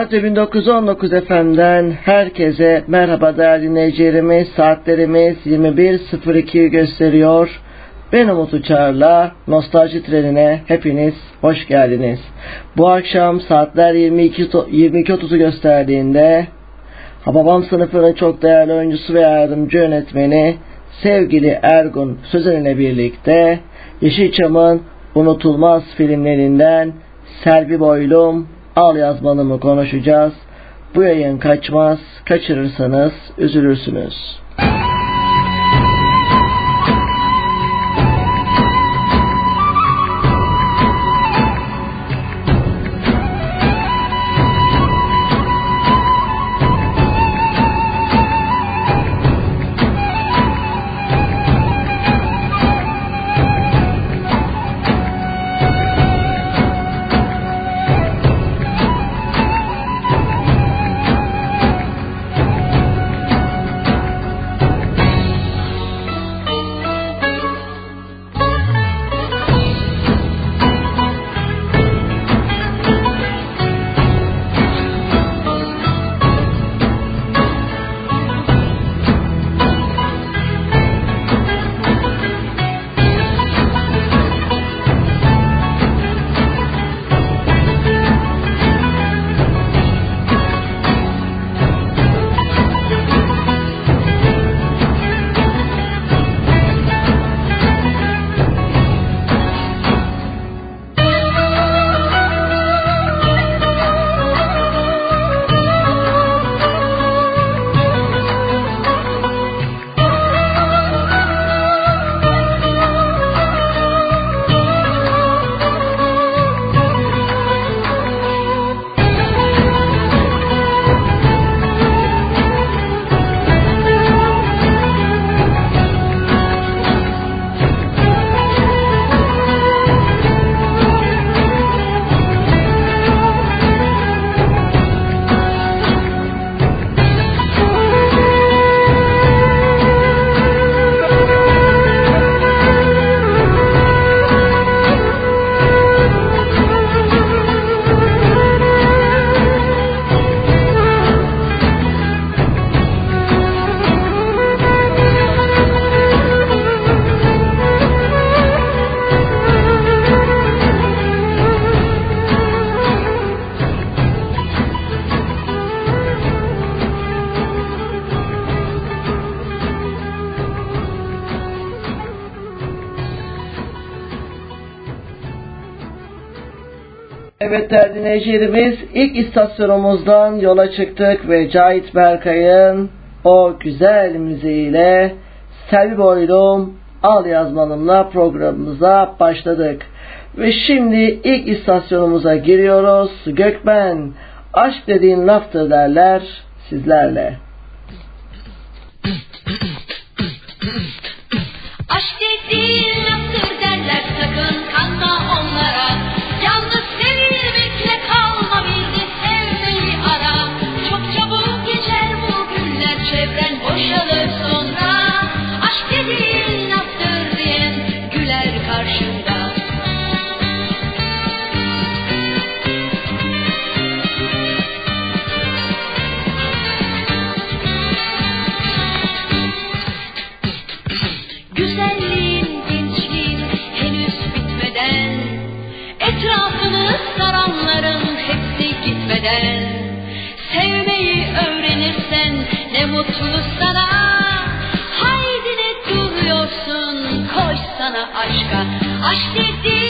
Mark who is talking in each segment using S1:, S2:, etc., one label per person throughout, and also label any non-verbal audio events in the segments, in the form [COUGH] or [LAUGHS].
S1: Radyo 1919 FM'den herkese merhaba değerli dinleyicilerimiz. Saatlerimiz 21.02'yi gösteriyor. Ben Umut Uçar'la Nostalji Treni'ne hepiniz hoş geldiniz. Bu akşam saatler 22.30'u gösterdiğinde Hababam sınıfının çok değerli oyuncusu ve yardımcı yönetmeni sevgili Ergun Sözen ile birlikte Yeşilçam'ın unutulmaz filmlerinden Selvi Boylum Al yazmalımı konuşacağız. Bu yayın kaçmaz, kaçırırsanız üzülürsünüz. Dinleyicilerimiz ilk istasyonumuzdan yola çıktık ve Cahit Berkay'ın o güzel müziğiyle Selvi Boylum Al Yazmalım'la programımıza başladık. Ve şimdi ilk istasyonumuza giriyoruz. Gökben, aşk dediğin laftır derler sizlerle.
S2: Aşk dediğin laftır derler sakın Aşk dediğin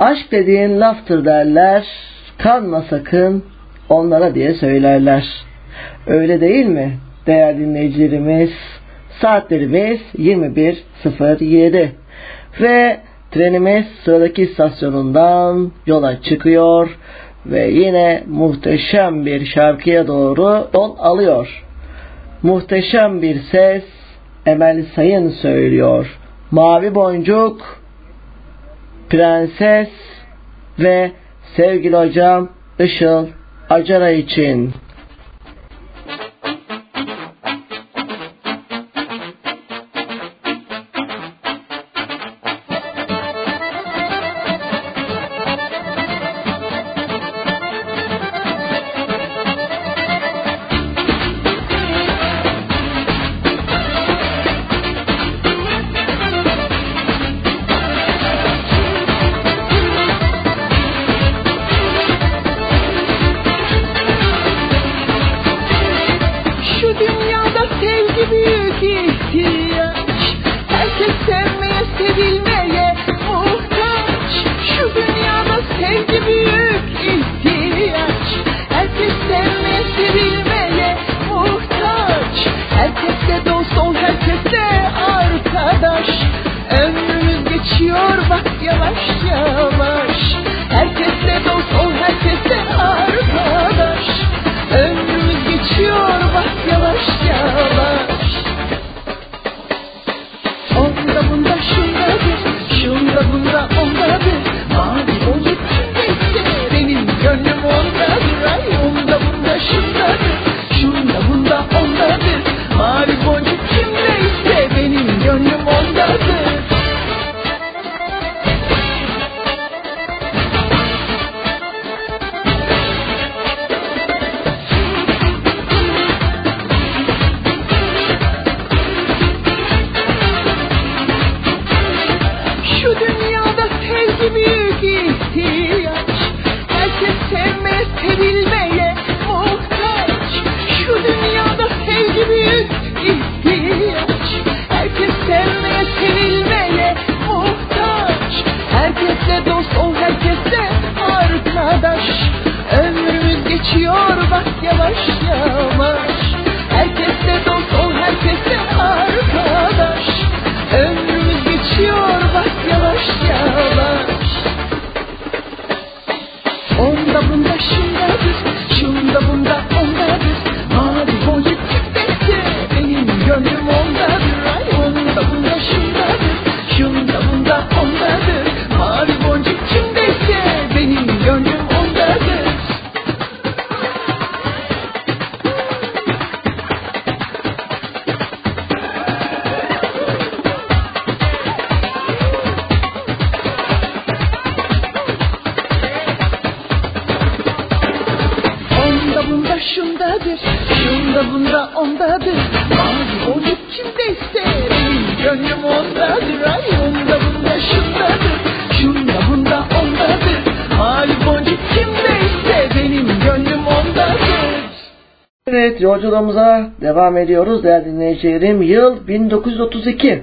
S3: Aşk dediğin laftır derler, kanma sakın onlara diye söylerler. Öyle değil mi değerli dinleyicilerimiz? Saatlerimiz 21.07 ve trenimiz sıradaki istasyonundan yola çıkıyor ve yine muhteşem bir şarkıya doğru yol alıyor. Muhteşem bir ses Emel Sayın söylüyor. Mavi Boncuk, Prenses ve sevgili hocam Işıl Acara için. Yolculuğumuza devam ediyoruz değerli dinleyicilerim. Yıl 1932.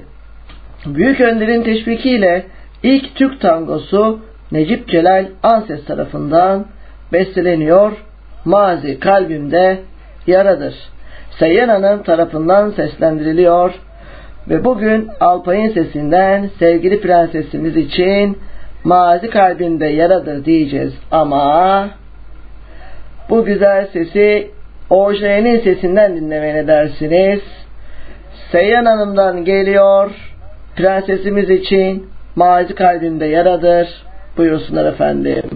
S3: Büyük Önder'in teşvikiyle ilk Türk tangosu Necip Celal Anses tarafından besteleniyor. Mazi kalbimde yaradır. Seyyan Hanım tarafından seslendiriliyor. Ve bugün Alpay'ın sesinden sevgili prensesimiz için mazi kalbinde yaradır diyeceğiz. Ama bu güzel sesi orijinalinin sesinden dinlemeye ne dersiniz? Seyyan Hanım'dan geliyor. Prensesimiz için mazi kalbinde yaradır. Buyursunlar efendim.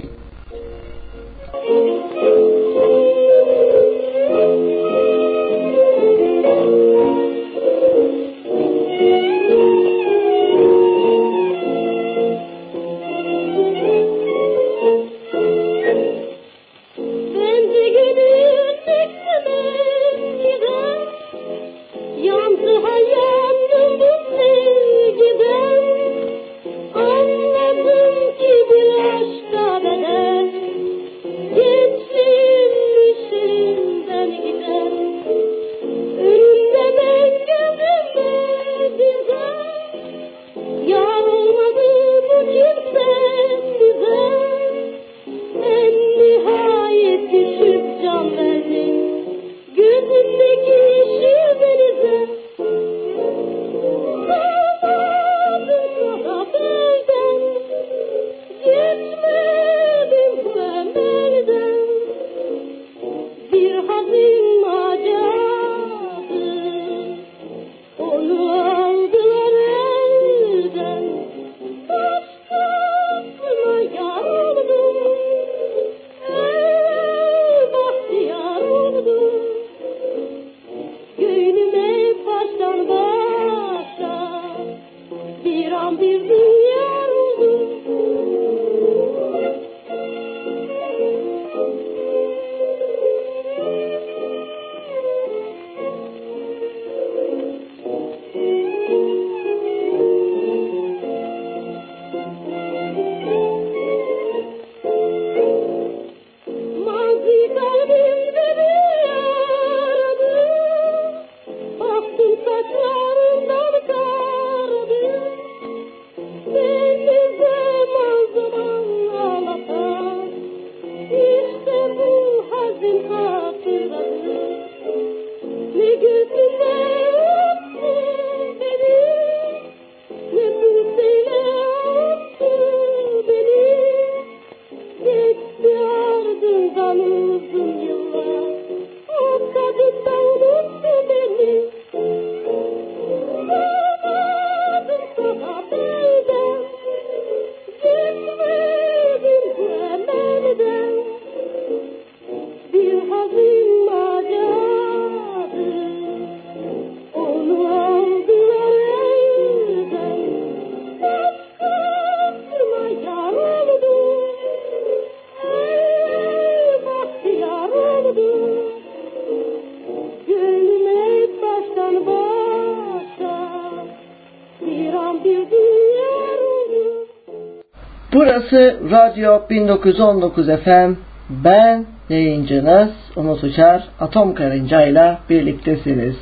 S1: Radyo 1919 FM. Ben yayıncınız Umut Uçar Atom Karınca ile birliktesiniz.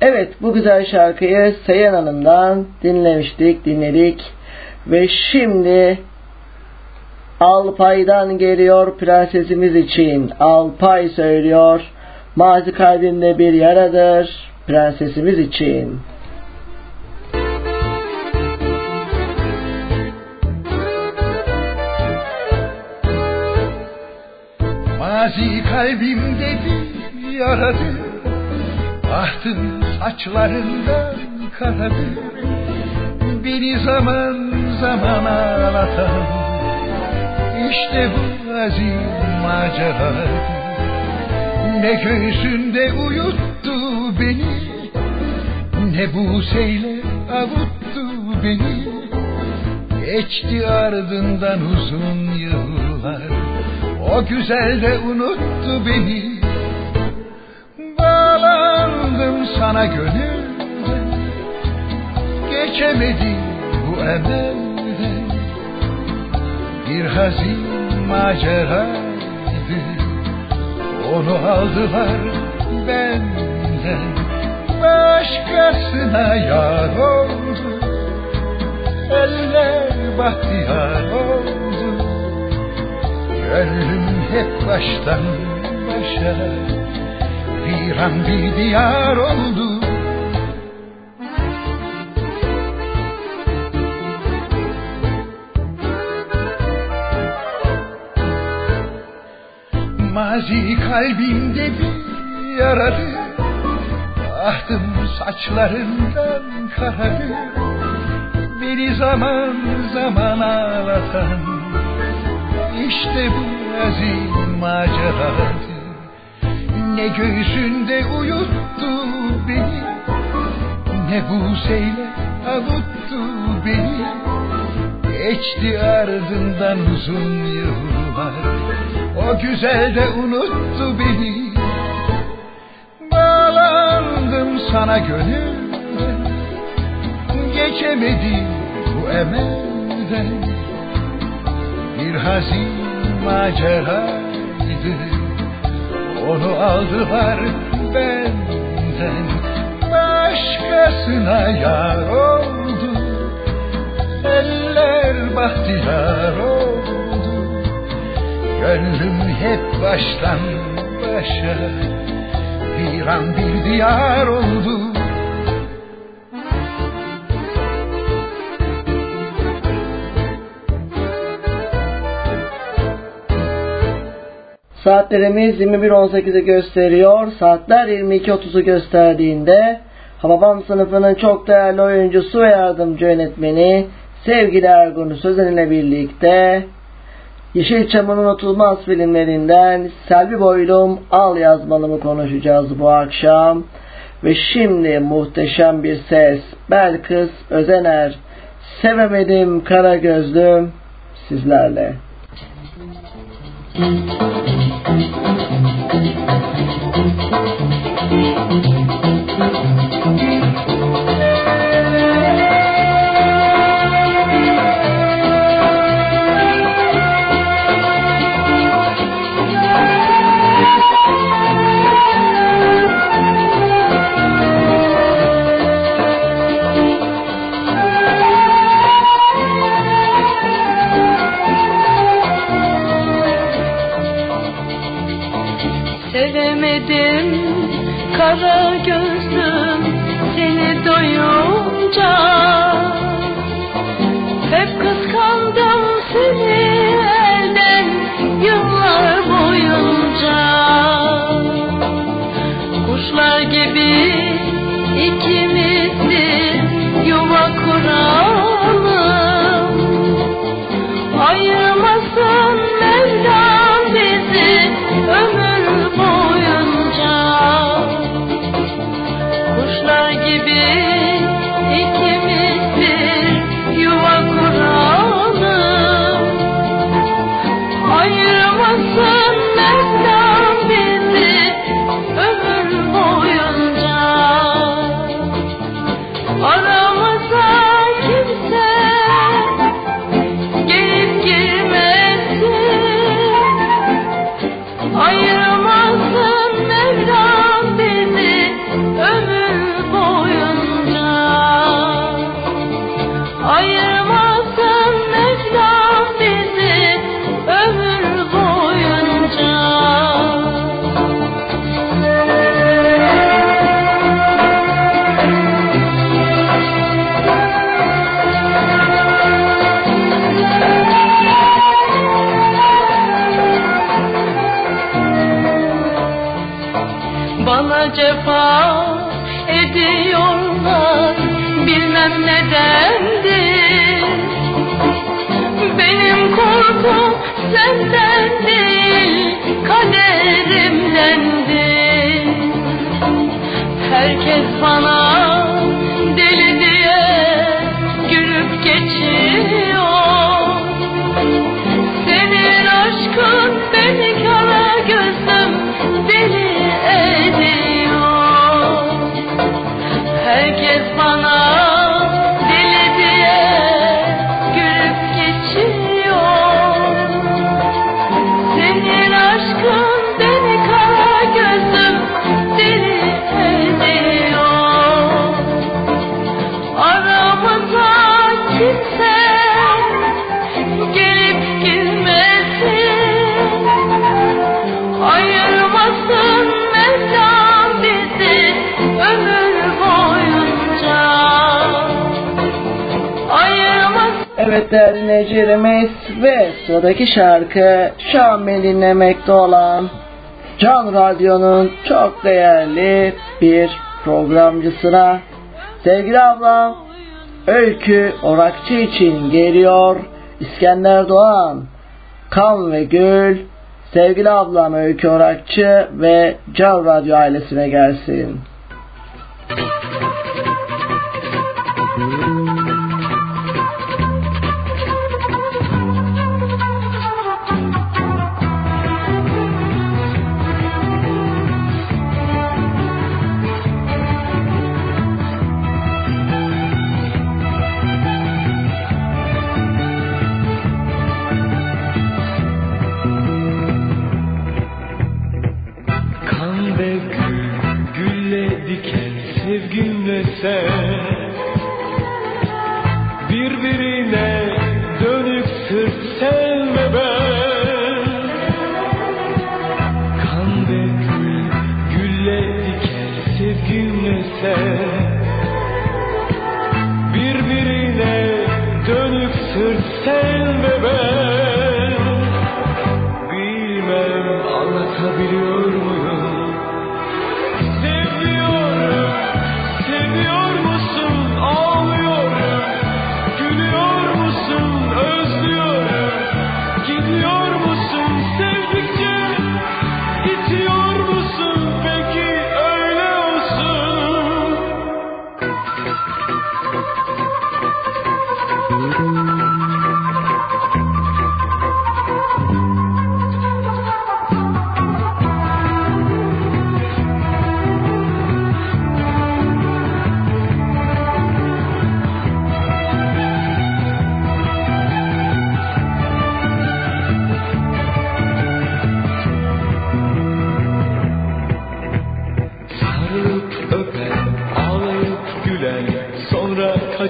S1: Evet bu güzel şarkıyı Seyhan Hanım'dan dinlemiştik, dinledik. Ve şimdi Alpay'dan geliyor prensesimiz için. Alpay söylüyor. Mazi kalbimde bir yaradır prensesimiz için.
S2: Mazi kalbimde bir yaradır Bahtım saçlarından karadır Beni zaman zaman ağlatan İşte bu azim maceradır Ne göğsünde uyuttu beni Ne bu seyle avuttu beni. Geçti ardından uzun yıllar O güzel de unuttu beni. Bağlandım sana gönülden. Geçemedim bu emelden Bir hazin maceraydı. Onu aldılar benden. Başkasına yar oldu. Eller bahtiyar oldu Gönlüm hep baştan başa. Viran bir diyar oldu. Mazi kalbimde bir yaradır Ahtım saçlarından karadır Beni zaman zaman ağlatan İşte bu azim maceradır Ne göğsünde uyuttu beni Ne bu seyle avuttu beni. Geçti ardından uzun yıllar O güzel de unuttu beni. Bağlandım sana gönülden Geçemedim bu emelden Bir hazin maceraydı Onu aldılar benden Başkasına yar oldu. Eller bahtiyar oldu. Gönlüm hep baştan başa Bir an bir diyar oldu
S1: Saatlerimiz 21.18'i gösteriyor. Saatler 22.30'u gösterdiğinde Hababam sınıfının çok değerli oyuncusu ve yardımcı yönetmeni sevgili Ergun Sözen ile birlikte Yeşilçam'ın unutulmaz filmlerinden Selvi Boylum Al Yazmalımı konuşacağız bu akşam. Ve şimdi muhteşem bir ses Belkıs Özener Sevemedim Kara Gözlüm sizlerle.
S4: Sevemedim kara gözlüm seni doyunca Hep kıskandım seni elden yıllar boyunca. Kuşlar gibi ikimiz bir yuva kuralım
S1: Değerli dinleyicilerimiz ve sıradaki şarkı şu an beni dinlemekte olan Can Radyo'nun çok değerli bir programcısına sevgili ablam Öykü Orakçı için geliyor İskender Doğan Kan ve Gül sevgili ablam Öykü Orakçı ve Can Radyo ailesine gelsin.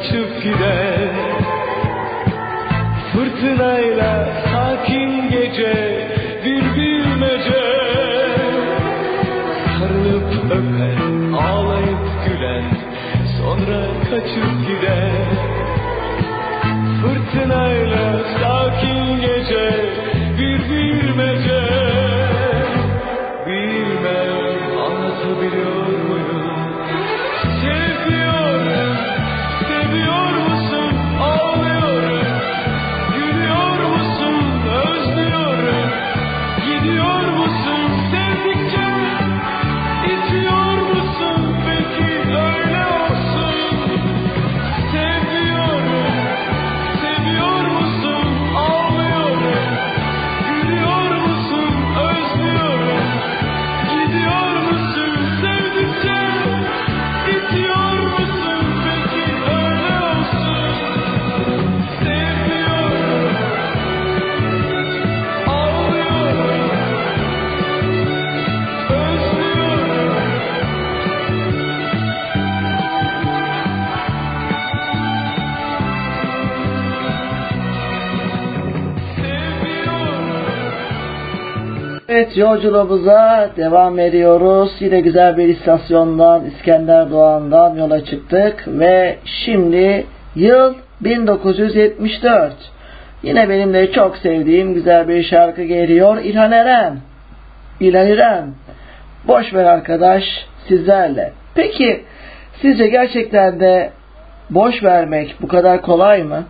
S5: Kaçıp giden Fırtınayla sakin gece bir bilmece Sarılıp öpen, ağlayıp gülen, sonra kaçıp giden Fırtınayla sakin gece
S1: Evet yolculuğumuza devam ediyoruz. Yine güzel bir istasyondan İskender Doğan'dan yola çıktık ve şimdi yıl 1974. Yine benim de çok sevdiğim güzel bir şarkı geliyor. İlhan Eren. İlhan Eren. Boş ver arkadaş sizlerle. Peki sizce gerçekten de boş vermek bu kadar kolay mı?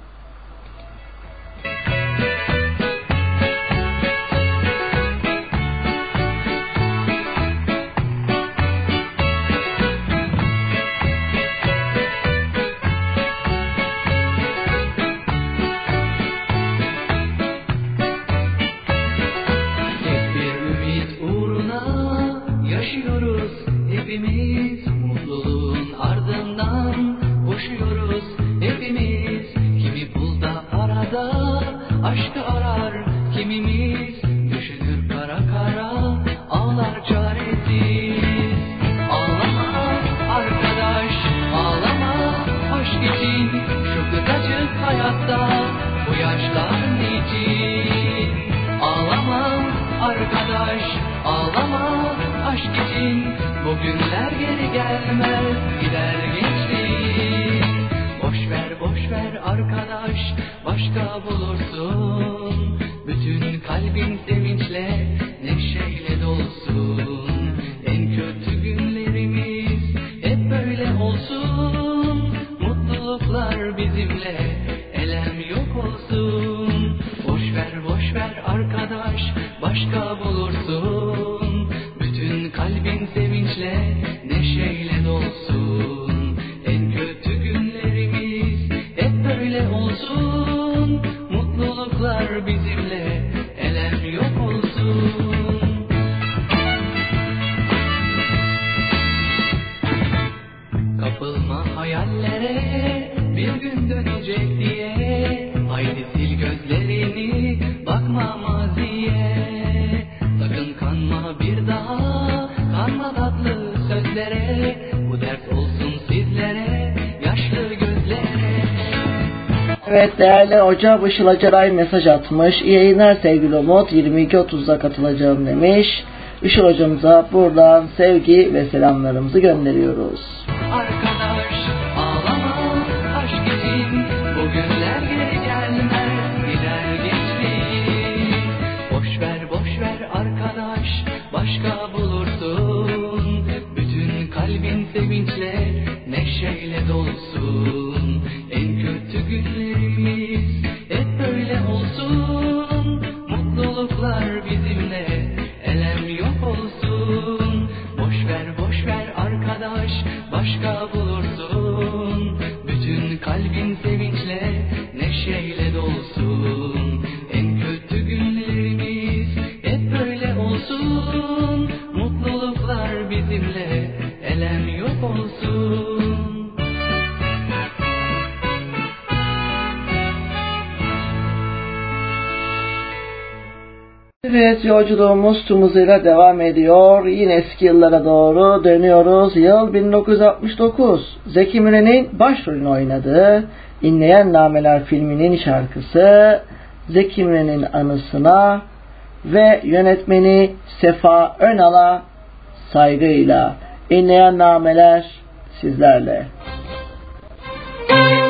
S1: Evet değerli hoca Işıl Acaray mesaj atmış. İyi yayınlar sevgili Umut. 22.30'da katılacağım demiş. Işıl hocamıza buradan sevgi ve selamlarımızı gönderiyoruz.
S6: Arkadaş ağlama aşk için Bugünler geri gelmez gider gençlik Boş ver boş ver arkadaş başka bulursun Bütün kalbin sevinçle neşeyle dolsun bizimle
S1: Evet yolculuğumuz tüm hızıyla devam ediyor. Yine eski yıllara doğru dönüyoruz. Yıl 1969. Zeki Müren'in başrolünü oynadığı İnleyen Nameler filminin şarkısı Zeki Müren'in anısına ve yönetmeni Sefa Önal'a saygıyla İnleyen Nameler sizlerle.
S7: bir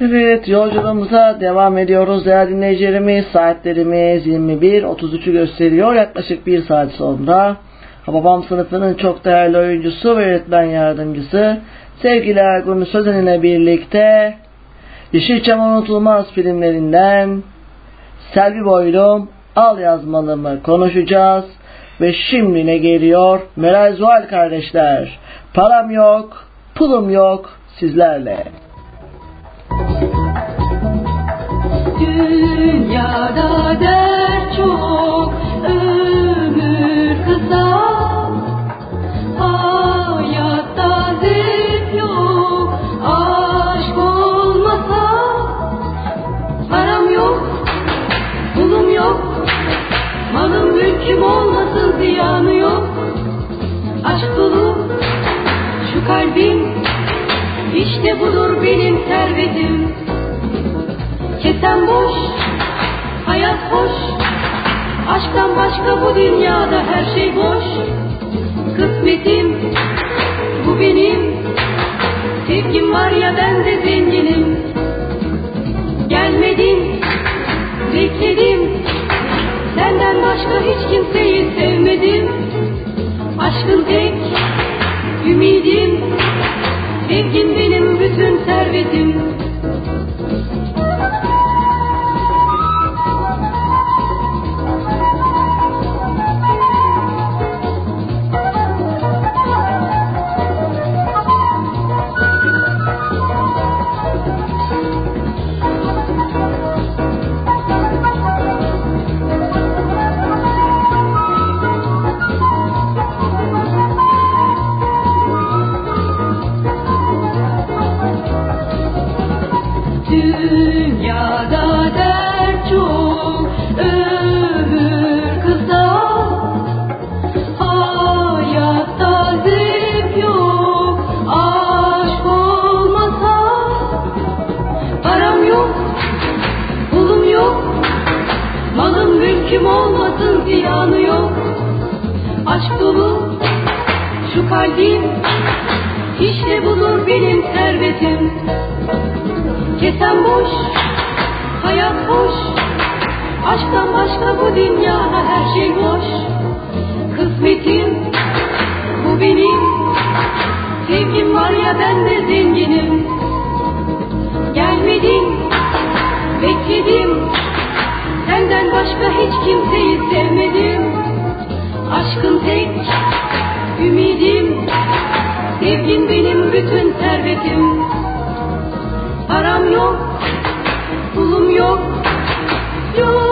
S1: Evet yolculuğumuza devam ediyoruz değerli dinleyicilerimiz. Saatlerimiz 21.33'ü gösteriyor. Yaklaşık bir saat sonra Babam sınıfının çok değerli oyuncusu ve öğretmen yardımcısı sevgili Ergun Sözen ile birlikte Yeşilçam Unutulmaz filmlerinden Selvi Boylum Al Yazmalımı konuşacağız. Ve şimdi ne geliyor? Meral Zuhal kardeşler. Param yok, pulum yok sizlerle.
S4: Dünyada dert çok, ömür kısa. Hayatta malım mülküm olmasın ziyanı yok. Aşk dolu şu kalbim, işte budur benim servetim. Kesen boş, hayat hoş. Aşktan başka bu dünyada her şey boş. Kısmetim, bu benim. Sevgim var ya ben de zenginim. Gelmedin, bekledim. Senden başka hiç kimseyi sevmedim. Aşkın tek, ümidim. Sevgin benim bütün servetim. Ziyanı yok. Aşk dolu şu kalbim, işte budur benim servetim. Kesen boş, hayat hoş. Aşktan başka bu dünyada her şey boş. Kısmetim, bu benim. Sevgim var ya ben de zenginim. Gelmedin, bekledim. Senden başka hiç kimseyi sevmedim. Aşkın tek, ümidim. Sevgin benim bütün servetim. Param yok, pulum yok, yok.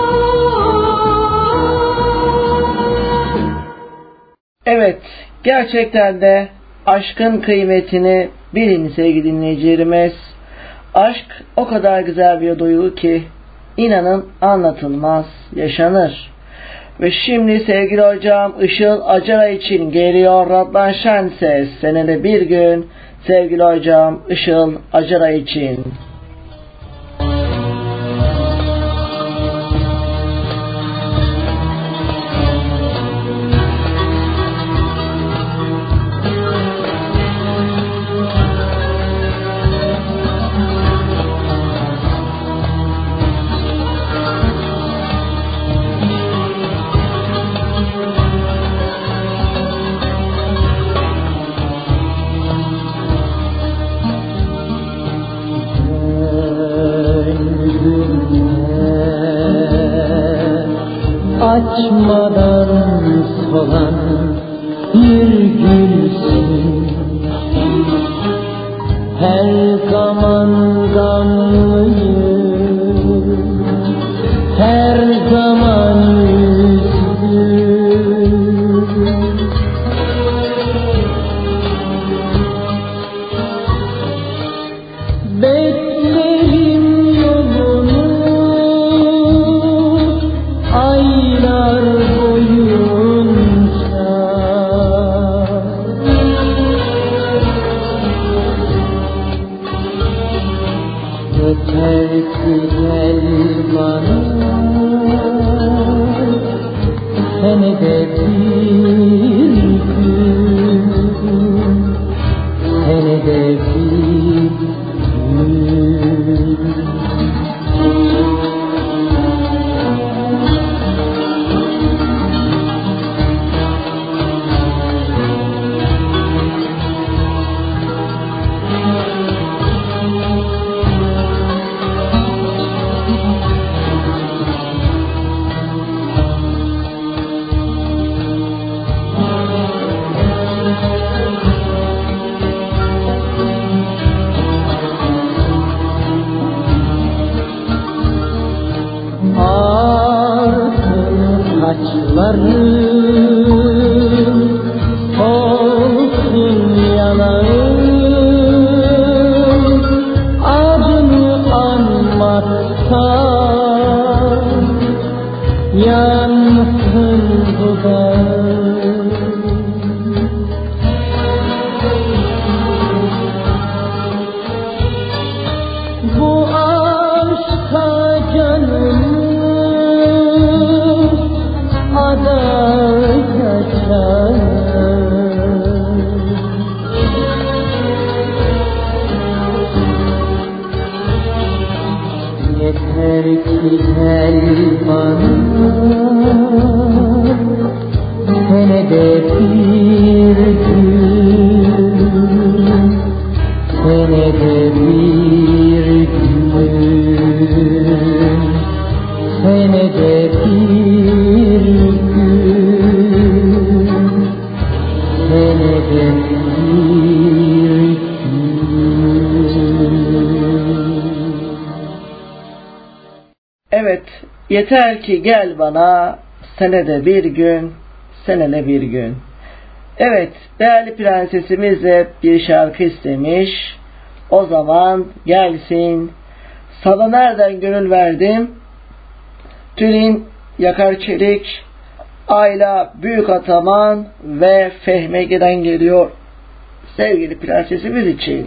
S1: Evet, gerçekten de aşkın kıymetini bilin sevgili dinleyicilerimiz. Aşk o kadar güzel bir duygu ki inanın anlatılmaz, yaşanır. Ve şimdi sevgili hocam Işıl Acara için geliyor Radlan Şen ses. Senede bir gün sevgili hocam Işıl Acara için.
S8: Yeter ki gel
S1: bana senede bir gün, senede bir gün.
S4: Evet, değerli prensesimiz de bir şarkı istemiş. O zaman gelsin. Sana nereden gönül verdim? Tülin Yakar Çelik, Ayla Büyük Ataman ve Fehme Giden geliyor. Sevgili prensesimiz için.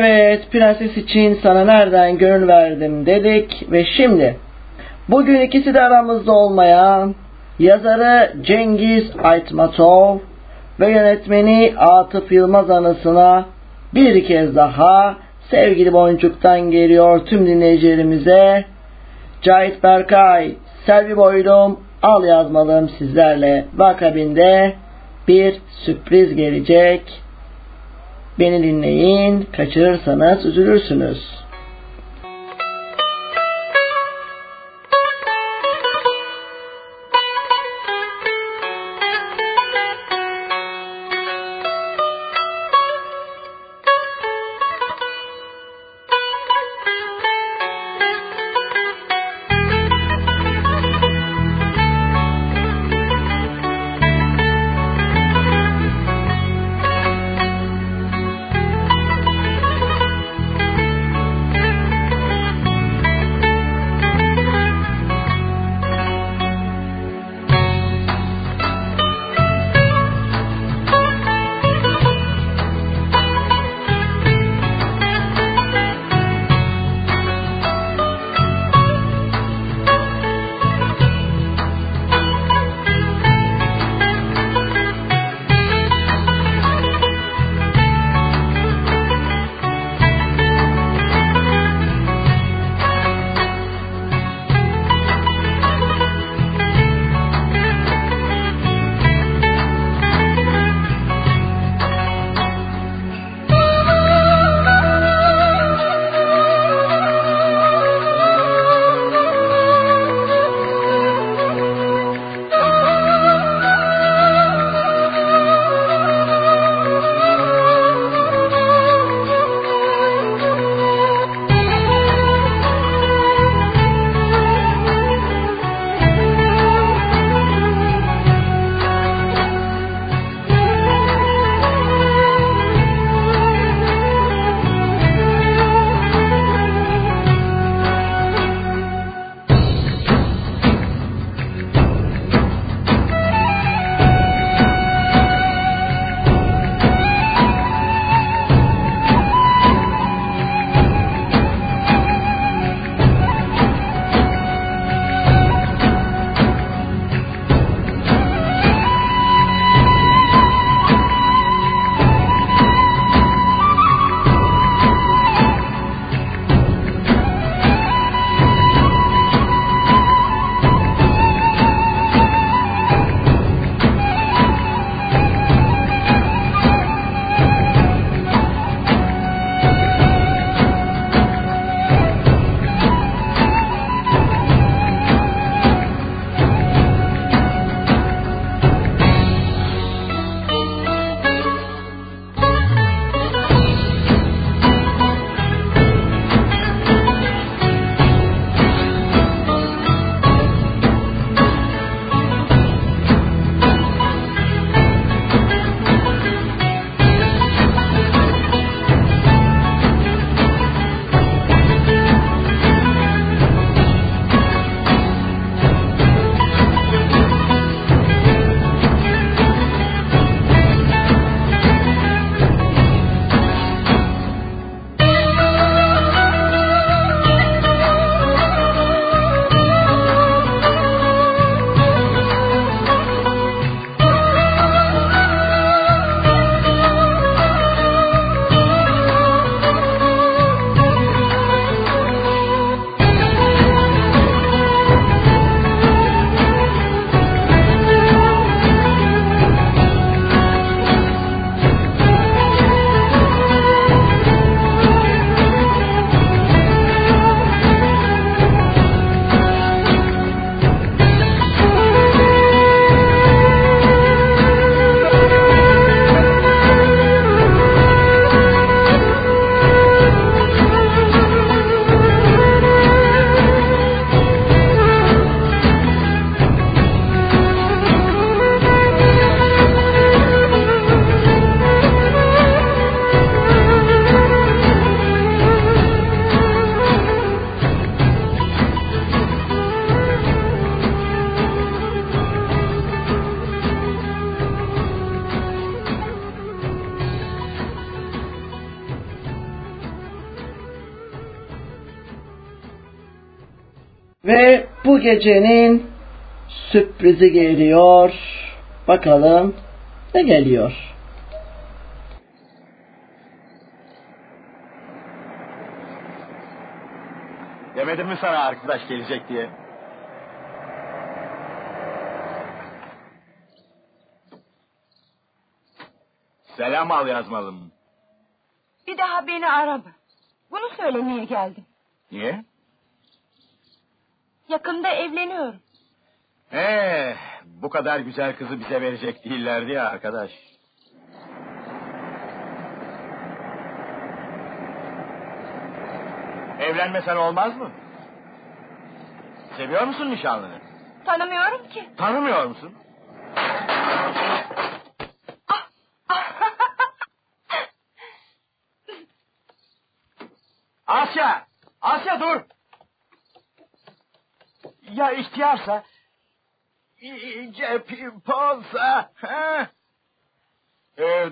S1: Evet, prenses için sana nereden gönül verdim dedik ve şimdi bugün ikisi de aramızda olmayan yazarı Cengiz Aytmatov ve yönetmeni Atıf Yılmaz anısına bir kez daha sevgili Boncuk'tan geliyor tüm dinleyicilerimize. Cahit Berkay, Selvi Boylum, Al yazmalım sizlerle ve akabinde bir sürpriz gelecek. Beni dinleyin, kaçırırsanız üzülürsünüz. Bu gecenin sürprizi geliyor. Bakalım ne geliyor?
S9: Demedim mi sana arkadaş gelecek diye? Selam al yazmalım.
S4: Bir daha beni arama. Bunu söylemeye geldim.
S9: Niye?
S4: Yakında evleniyorum.
S9: Ee, bu kadar güzel kızı bize verecek değillerdi ya arkadaş. Evlenmesen olmaz mı? Seviyor musun nişanlını?
S4: Tanımıyorum ki.
S9: Tanımıyor musun? [LAUGHS] Asya! Asya dur! Ya ihtiyarsa? İyice pimpolsa? Ha? Ee,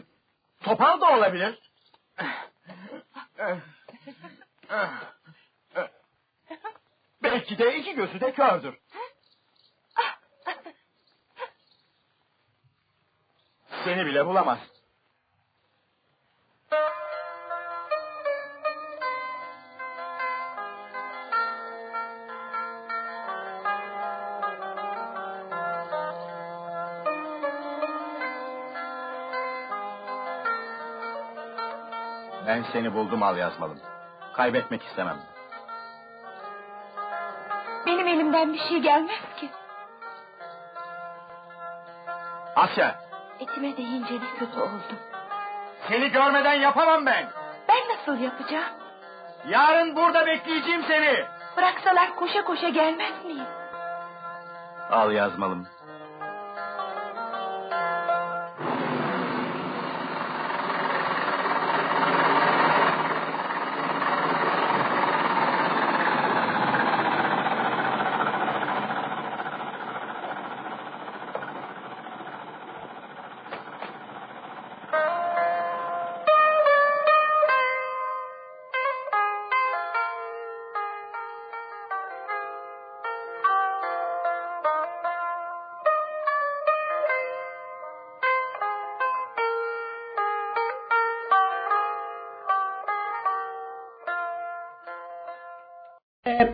S9: topal da olabilir. Belki de iki gözü de kördür. Seni bile bulamaz. Ben seni buldum al yazmalım. Kaybetmek istemem.
S4: Benim elimden bir şey gelmez ki.
S9: Asya,
S4: Etime değince ne kötü oldum.
S9: seni görmeden yapamam ben.
S4: Ben nasıl yapacağım?
S9: Yarın burada bekleyeceğim seni.
S4: Bıraksalar koşa koşa gelmez miyim?
S9: Al yazmalım.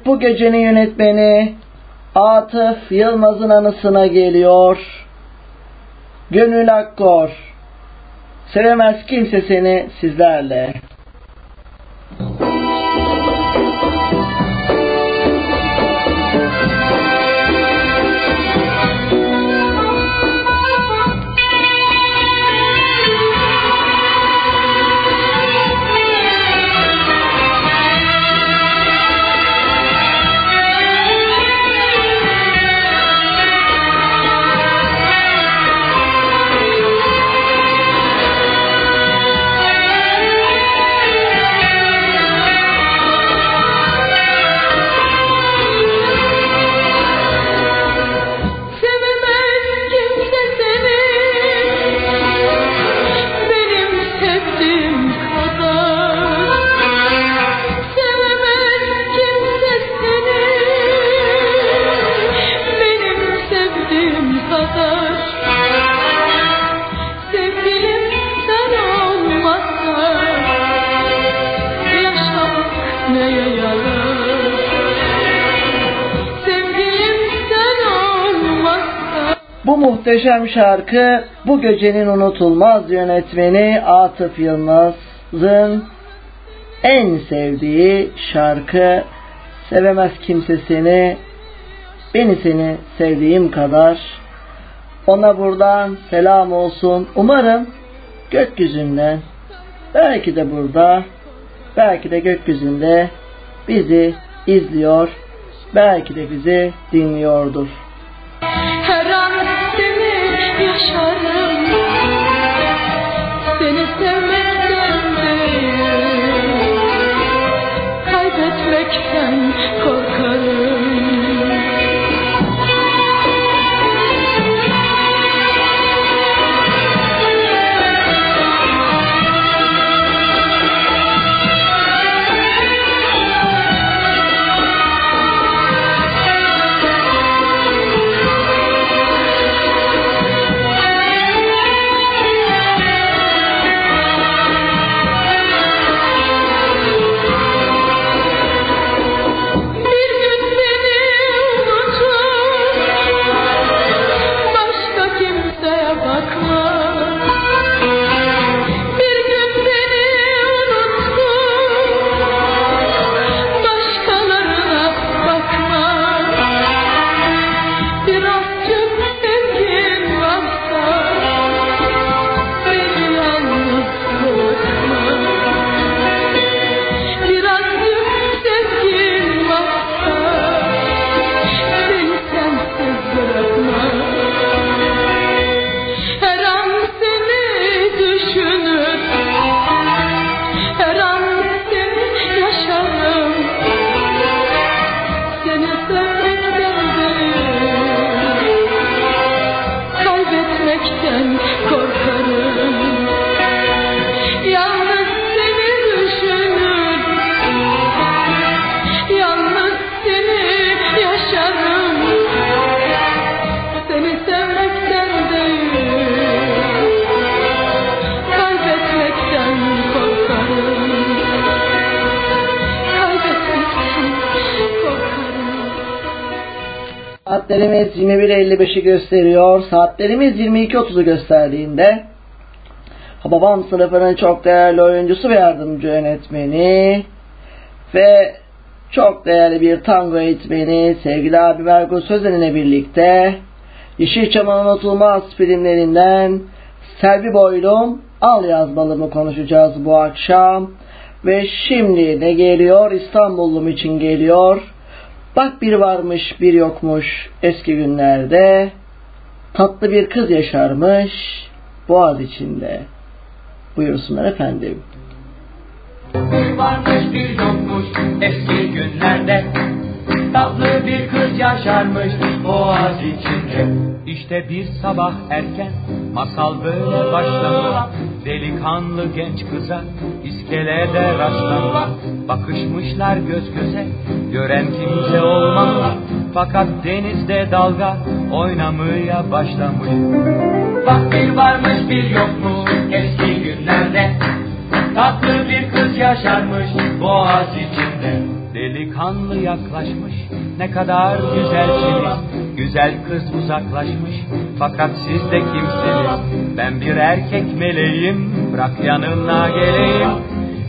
S1: Bu gecenin yönetmeni Atıf Yılmaz'ın anısına geliyor. Gönül Akkor. Sevemez kimse seni sizlerle. Muhteşem şarkı bu gecenin unutulmaz yönetmeni Atıf Yılmaz'ın en sevdiği şarkı Sevemez kimse seni beni seni sevdiğim kadar ona buradan selam olsun. Umarım gökyüzünden belki de burada belki de gökyüzünde bizi izliyor belki de bizi dinliyordur.
S10: Seni
S1: Saatlerimiz 21.55'i gösteriyor. Saatlerimiz 22.30'u gösterdiğinde babam sınıfının çok değerli oyuncusu ve yardımcı yönetmeni ve çok değerli bir tango eğitmeni sevgili abi Ergun Sözen ile birlikte Yeşilçam'ın unutulmaz filmlerinden Selvi Boylum Al Yazmalımı konuşacağız bu akşam. Ve şimdi ne geliyor? İstanbullum için geliyor. Bak bir varmış bir yokmuş eski günlerde. Tatlı bir kız yaşarmış boğaz içinde. Buyursunlar efendim.
S11: Bir varmış bir yokmuş eski günlerde Tatlı bir kız yaşarmış boğaz içinde. İşte bir sabah erken masal böyle başlamış Delikanlı genç kıza iskelede rastlamış Bakışmışlar göz göze gören kimse olmamış Fakat denizde dalga oynamaya başlamış. Bak bir varmış bir yokmuş eski günlerde. Tatlı bir kız yaşarmış boğaz içinde Delikanlı yaklaşmış. Ne kadar güzelsiniz Güzel kız uzaklaşmış. Fakat siz de kimsiniz? Ben bir erkek meleğim. Bırak yanına geleyim.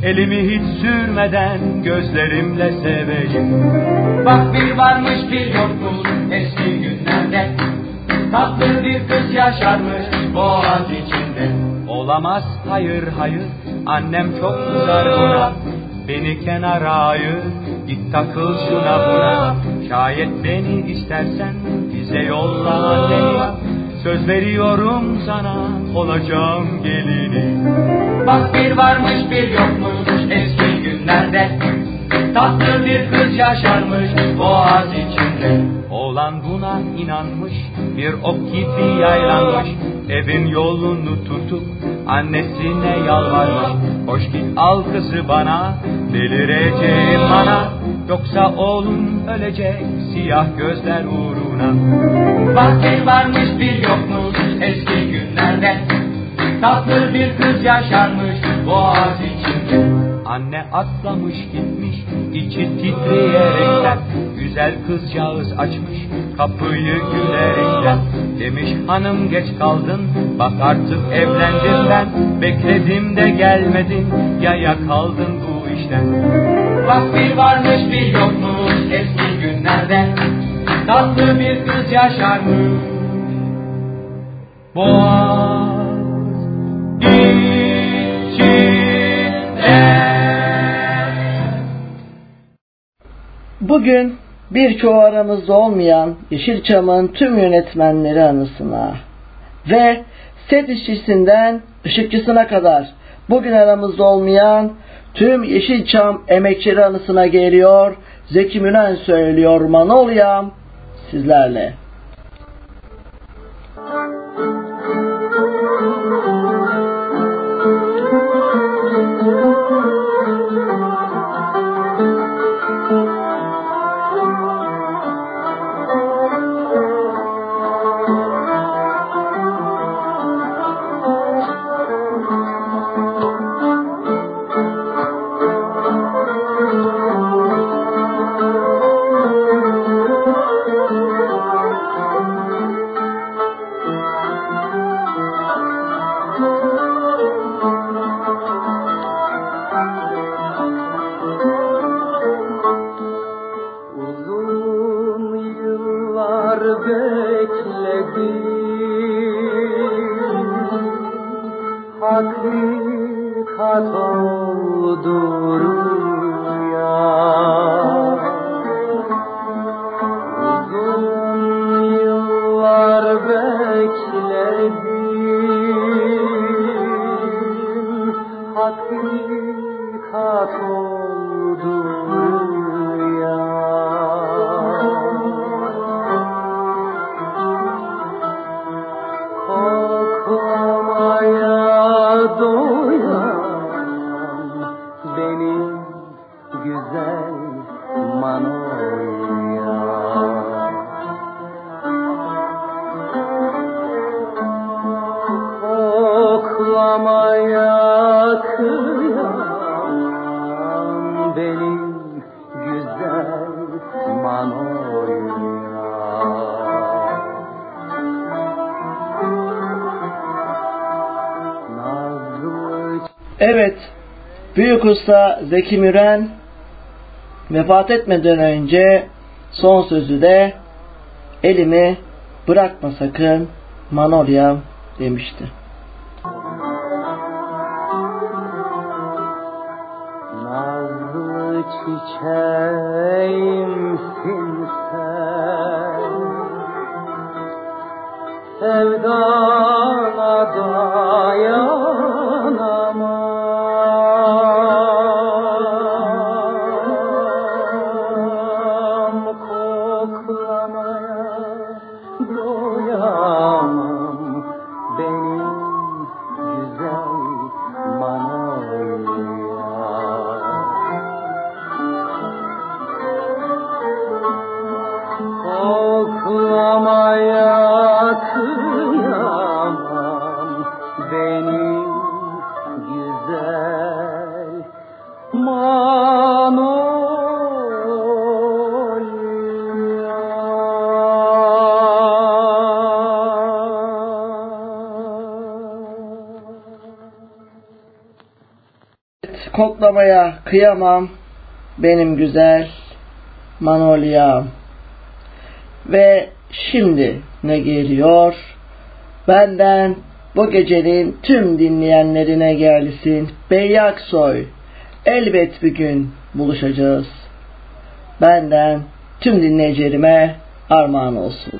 S11: Elimi hiç sürmeden gözlerimle seveyim. Bak bir varmış bir yokmuş eski günlerde. Tatlı bir kız yaşarmış boğaz içinde. Olamaz hayır hayır. Annem çok kızar buna Beni kenara ayır git takıl şuna buna. Şayet beni istersen bize yolla anneni Söz veriyorum sana olacağım gelini. Bak bir varmış bir yokmuş eski günlerde Tatlı bir kız yaşarmış boğaz içinde. Oğlan buna inanmış bir ok gibi yaylanmış. Evin yolunu tutup annesine yalvarmış. Hoş git al kızı bana delireceğim bana Yoksa oğlum ölecek siyah gözler uğruna. Bak bir varmış bir yokmuş eski günlerde. Tatlı bir kız yaşarmış boğaz içinde Anne atlamış gitmiş içi titreyerekten. Güzel kızcağız açmış kapıyı gülerekten Demiş hanım geç kaldın bak artık evlendim ben. Bekledim de gelmedin yaya kaldın bu işten. Bak bir varmış bir yokmuş eski günlerde. Tatlı bir kız yaşarmış. Boğaz
S1: Bugün birçoğu aramızda olmayan Yeşilçam'ın tüm yönetmenleri anısına ve set işçisinden ışıkçısına kadar bugün aramızda olmayan tüm Yeşilçam emekçileri anısına geliyor. Zeki Müren söylüyor Manolya'm sizlerle.
S12: Usta Zeki Müren vefat etmeden önce son sözü de elimi bırakma sakın Manolya demişti.
S6: Nazlı çiçeğimsin sen Sevdana dayanamam kıyamam benim güzel
S12: Manolya. Ve şimdi ne geliyor? Benden bu gecenin tüm dinleyenlerine gelsin. Beyyaksoy. Elbet bir gün buluşacağız. Benden tüm dinleyicilerime armağan olsun.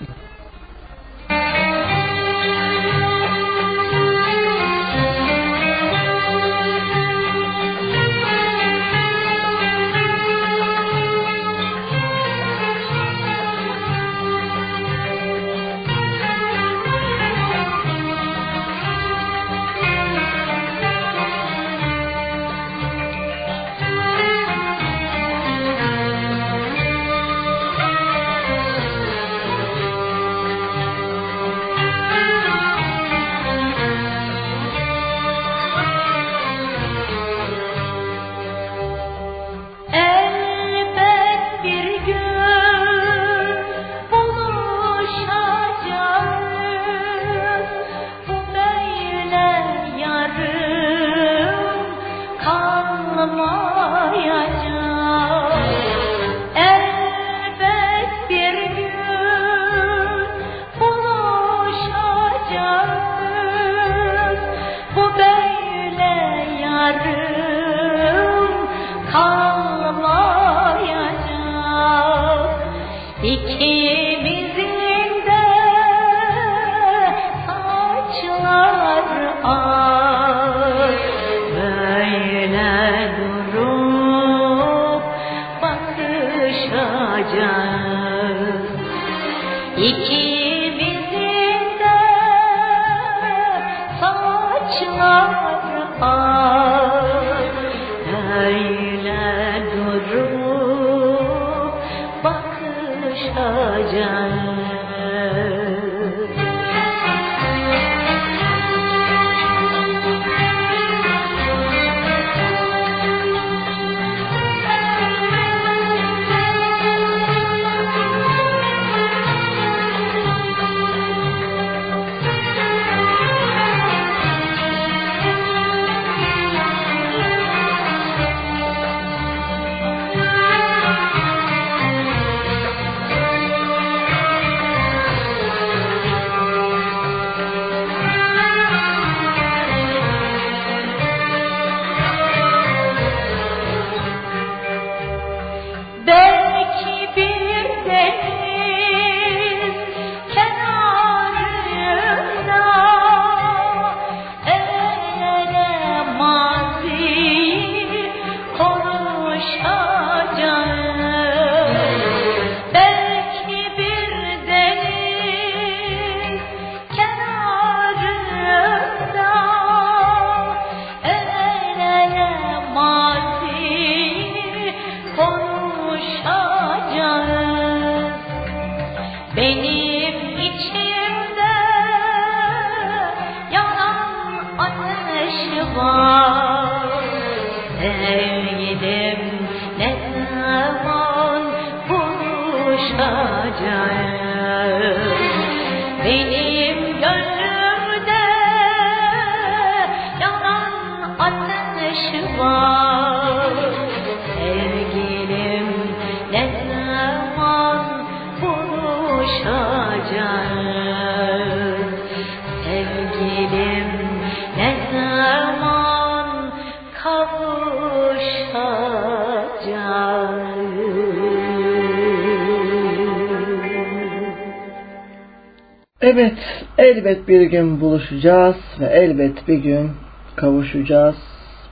S1: Evet, elbet bir gün buluşacağız ve elbet bir gün kavuşacağız.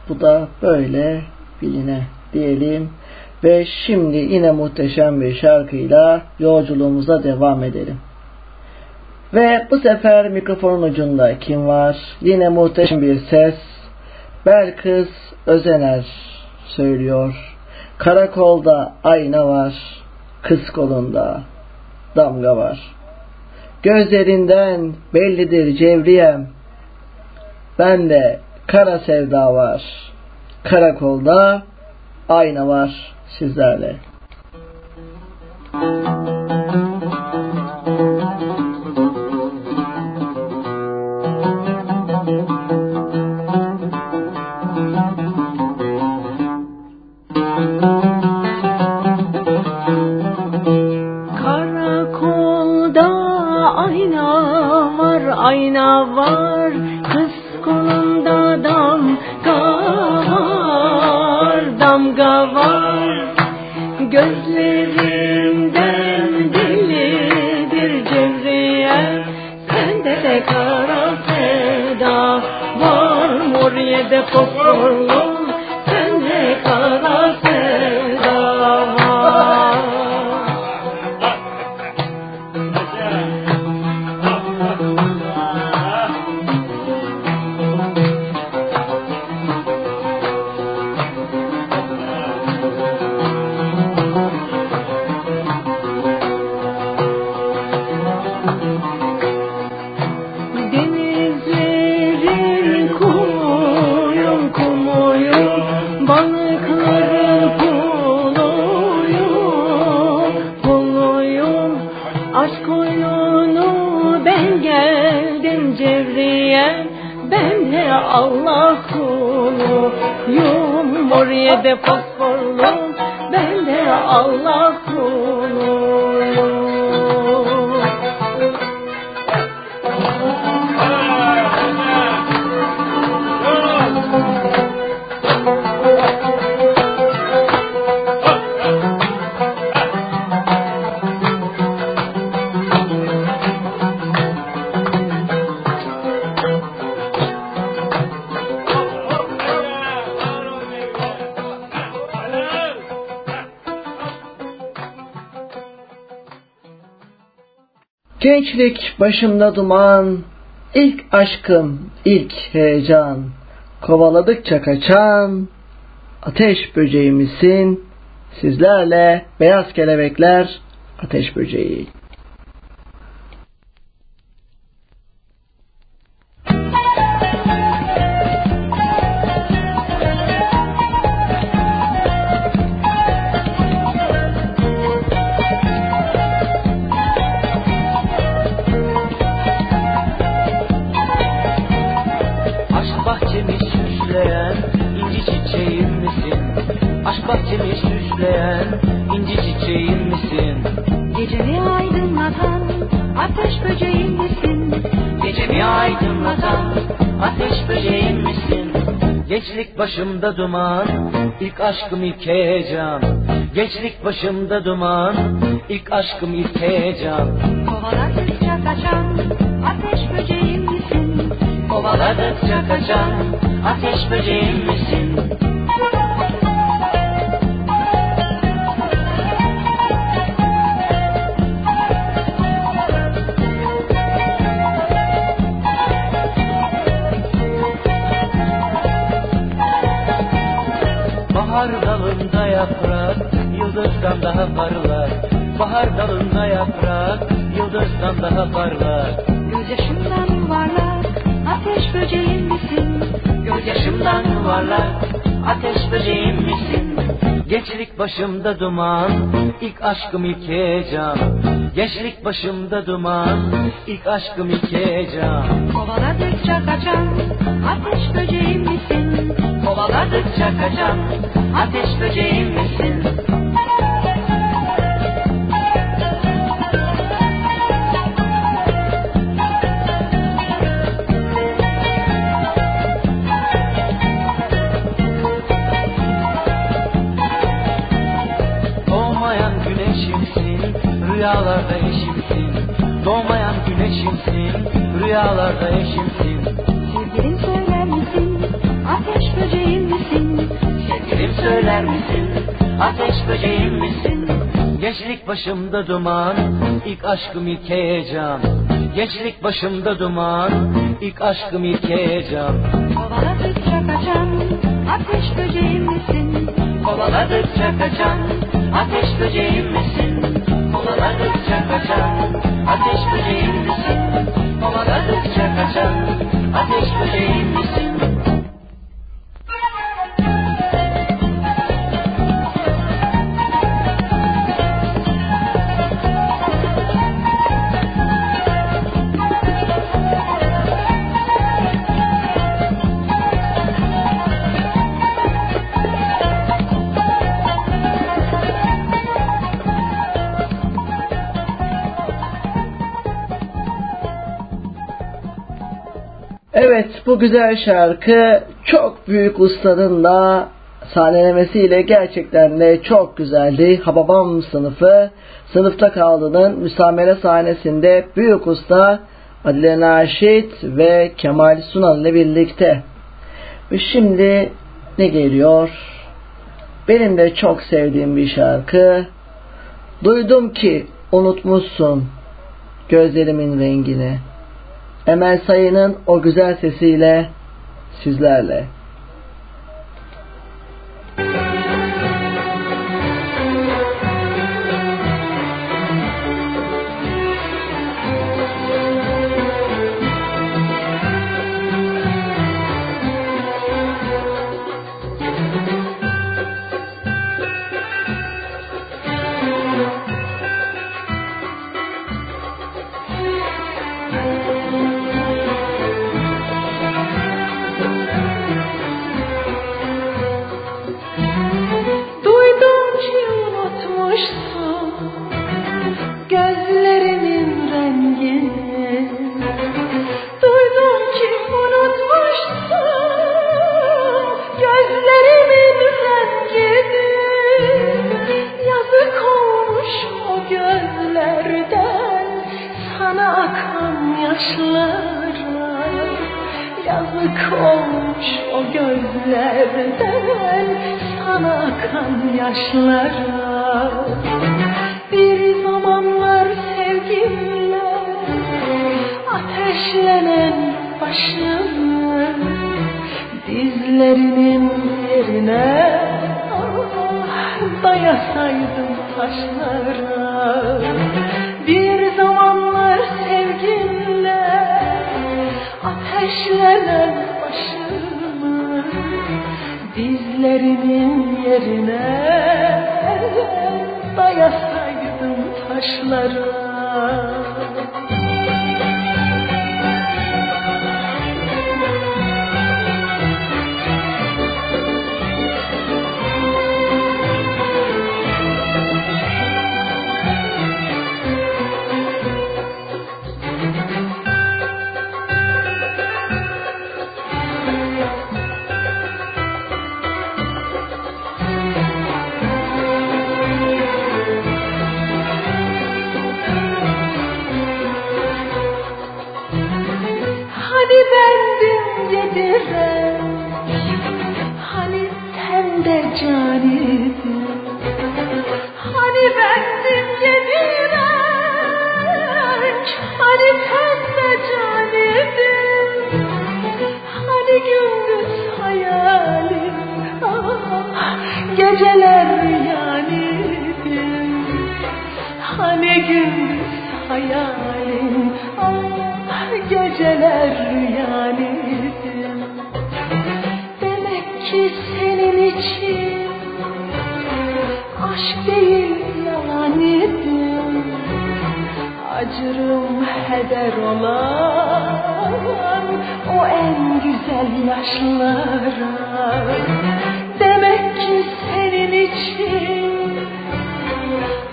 S1: Bu da böyle biline diyelim. Ve şimdi yine muhteşem bir şarkıyla yolculuğumuza devam edelim. Ve bu sefer mikrofonun ucunda kim var? Yine muhteşem bir ses. Belkıs Özener söylüyor. Karakolda ayna var, kız kolunda damga var. Gözlerinden bellidir cevriyem, ben de kara sevda var. Karakolda ayna var sizlerle.
S12: Karakolda fosforlu. Puluyum Aşk oyunu ben geldim cevriye. Ben de Allah kuluyum Oraya fosforlu. Ben de Allah kuluyum
S1: Gençlik başımda duman, ilk aşkım, ilk heyecan. Kovaladıkça kaçan, ateş böceği misin? Sizlerle beyaz kelebekler, ateş böceği.
S6: Bahçemi süsleyen inci çiçeğim misin?
S12: Gecemi aydınlatan ateş böceğim misin?
S6: Gecemi aydınlatan ateş böceğim misin? Gençlik başımda duman, ilk aşkım ilk heyecan. Gençlik başımda duman, ilk aşkım ilk heyecan.
S12: Kovaladıkça kaçan ateş böceğim misin?
S6: Kovaladıkça kaçan ateş böceğim misin? Bahar dalında yaprak yıldızdan daha parlar. Bahar dalında yaprak yıldızdan daha parlar.
S12: Gözyaşımdan yuvarlak ateş böceğim misin?
S6: Gözyaşımdan yuvarlak ateş böceğim misin? Gençlik başımda duman, ilk aşkım ilk heyecan. Gençlik başımda duman, ilk aşkım ilk heyecan.
S12: Kovaladıkça kaçan ateş böceğim misin?
S6: Kovaladıkça kaçan ateş böceğim misin? Doğmayan güneşimsin, rüyalarda eşimsin. Doğmayan güneş eşimsin Rüyalarda eşimsin
S12: Sevgilim söyler
S6: söyler misin? Ateş böceğim misin? Gençlik başımda duman ilk aşkım ilk heyecan Gençlik başımda duman ilk aşkım ilk heyecan
S12: Kovaladıkça kaçan ateş böceğim misin?
S6: Kovaladıkça kaçan ateş böceğim misin? Kovaladıkça kaçan ateş böceğim misin? Kovaladıkça kaçan ateş böceğim misin?
S1: Bu güzel şarkı çok büyük ustanın da sahnelemesiyle gerçekten de çok güzeldi. Hababam sınıfı sınıfta kaldığının müsamere sahnesinde büyük usta Adile Naşit ve Kemal Sunal ile birlikte. Ve şimdi ne geliyor? Benim de çok sevdiğim bir şarkı. Duydum ki unutmuşsun gözlerimin rengini. Emel Sayın'ın o güzel sesiyle sizlerle.
S10: Yaşlara Yazık olmuş o gözlerden sana akan yaşlara. Bir zamanlar sevgimle ateşlenen başımı Dizlerinin yerine dayasaydım taşlara Bir zamanlar ateşlenen başımı Dizlerimin yerine dayasaydım taşlara His Aşk değil yalan idim Acırım heder olan O en güzel yaşlara Demek ki senin için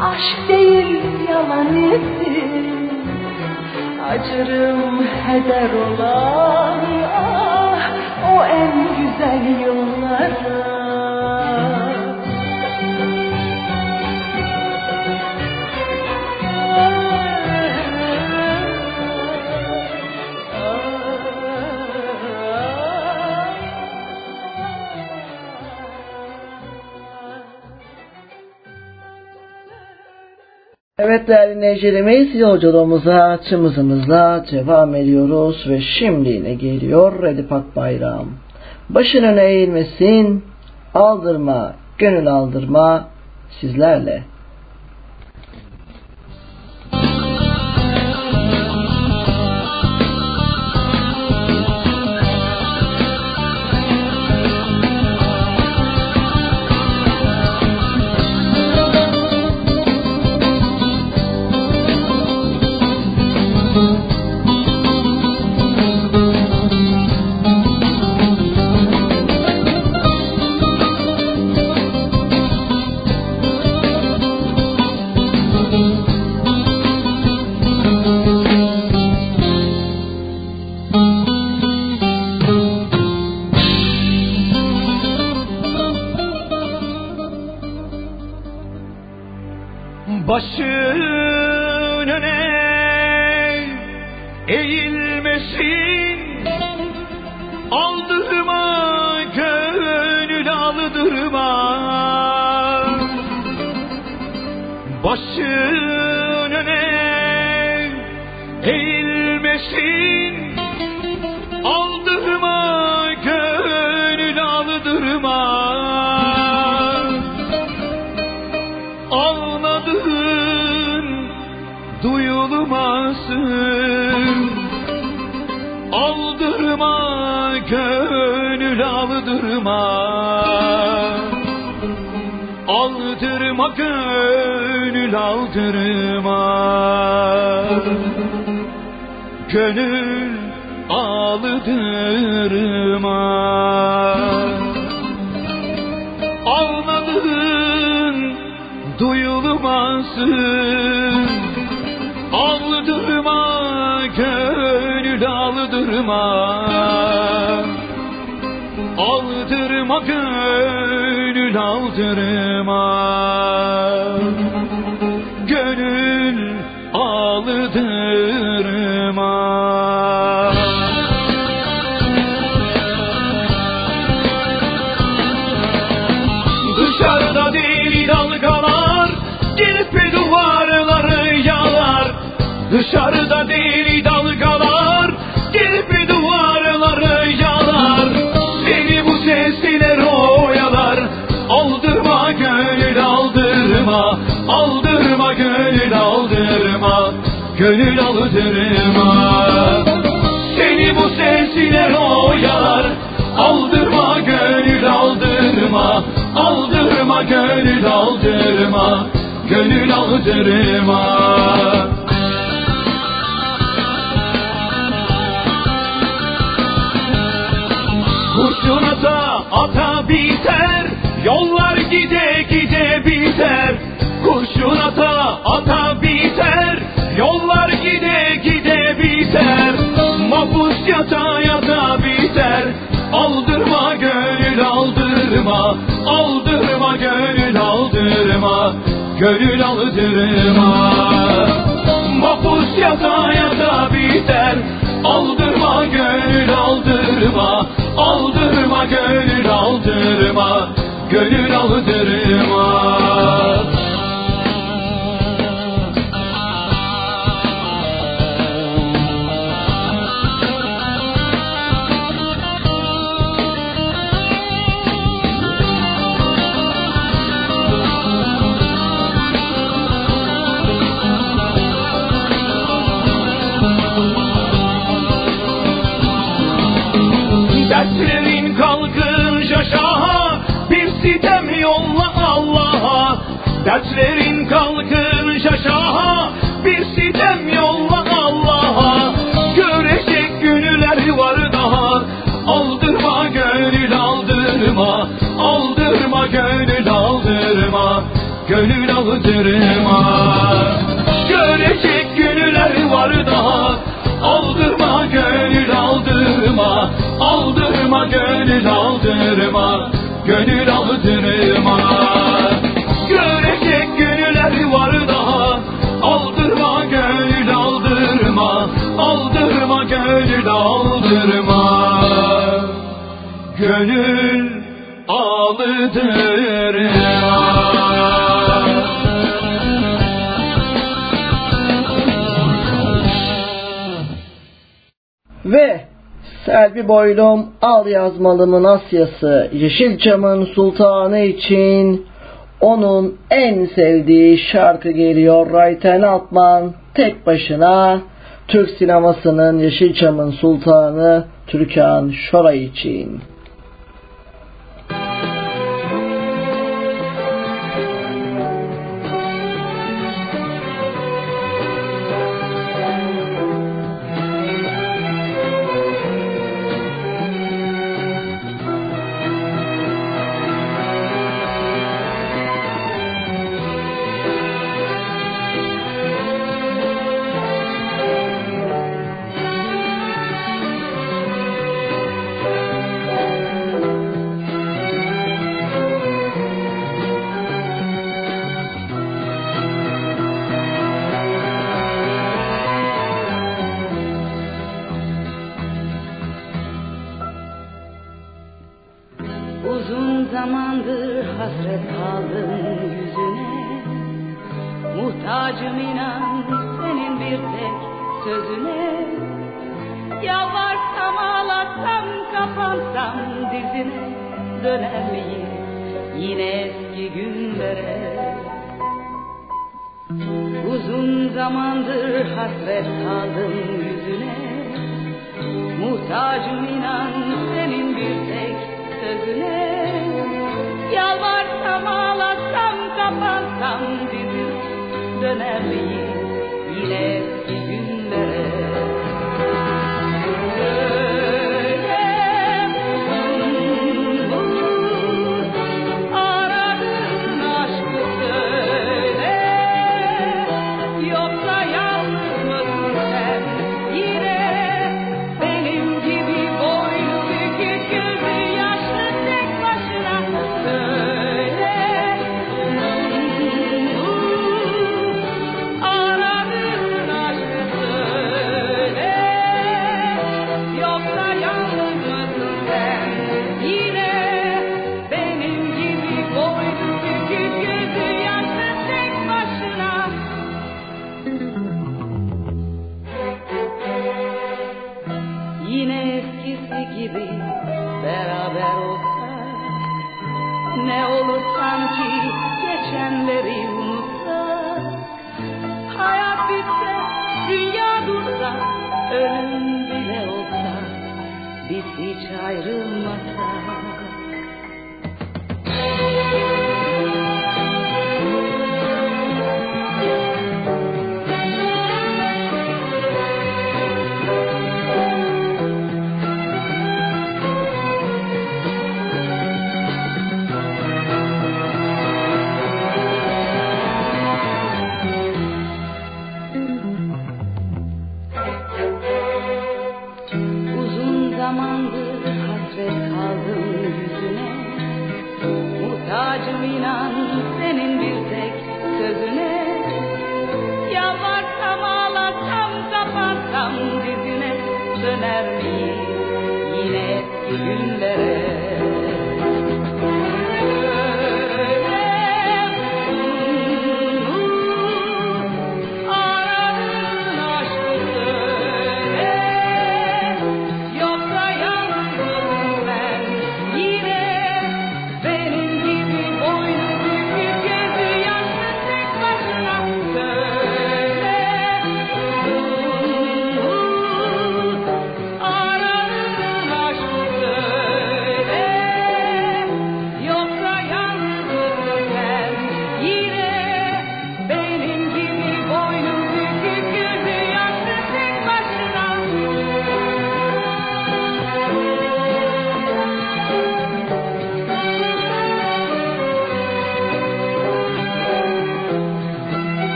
S10: Aşk değil yalan idim Acırım heder olan ah, o en güzel yıllara
S5: Evet değerli dinleyicilerimiz yolculuğumuza çımızımızla devam ediyoruz ve şimdi yine geliyor Redip Akbayram. Başın öne eğilmesin, aldırma, gönül aldırma sizlerle.
S13: Aldırma gönül aldırma. Aldırma gönül aldırma. Gönül aldırma. Mapus yata yata biter. Aldırma gönül aldırma. Aldırma gönül aldırma. Gönül aldırma sitem yolla Allah'a. Dertlerin kalkınca şaha Bir sitem yolla Allah'a. Görecek günler var daha. Aldırma gönül aldırma. Aldırma gönül aldırma. Gönül aldırma. Görecek günler var daha. Aldırma gönül aldırma. Aldırma gönül aldırma gönül aldırma Görecek günler var daha. Aldırma gönül aldırma. Aldırma gönül aldırma. Gönül aldırma
S4: Ve Selvi Boylum Al Yazmalımın Asyası Yeşilçam'ın Sultanı için onun en sevdiği şarkı geliyor Rayten Altman tek başına Türk sinemasının Yeşilçam'ın Sultanı Türkan Şoray için.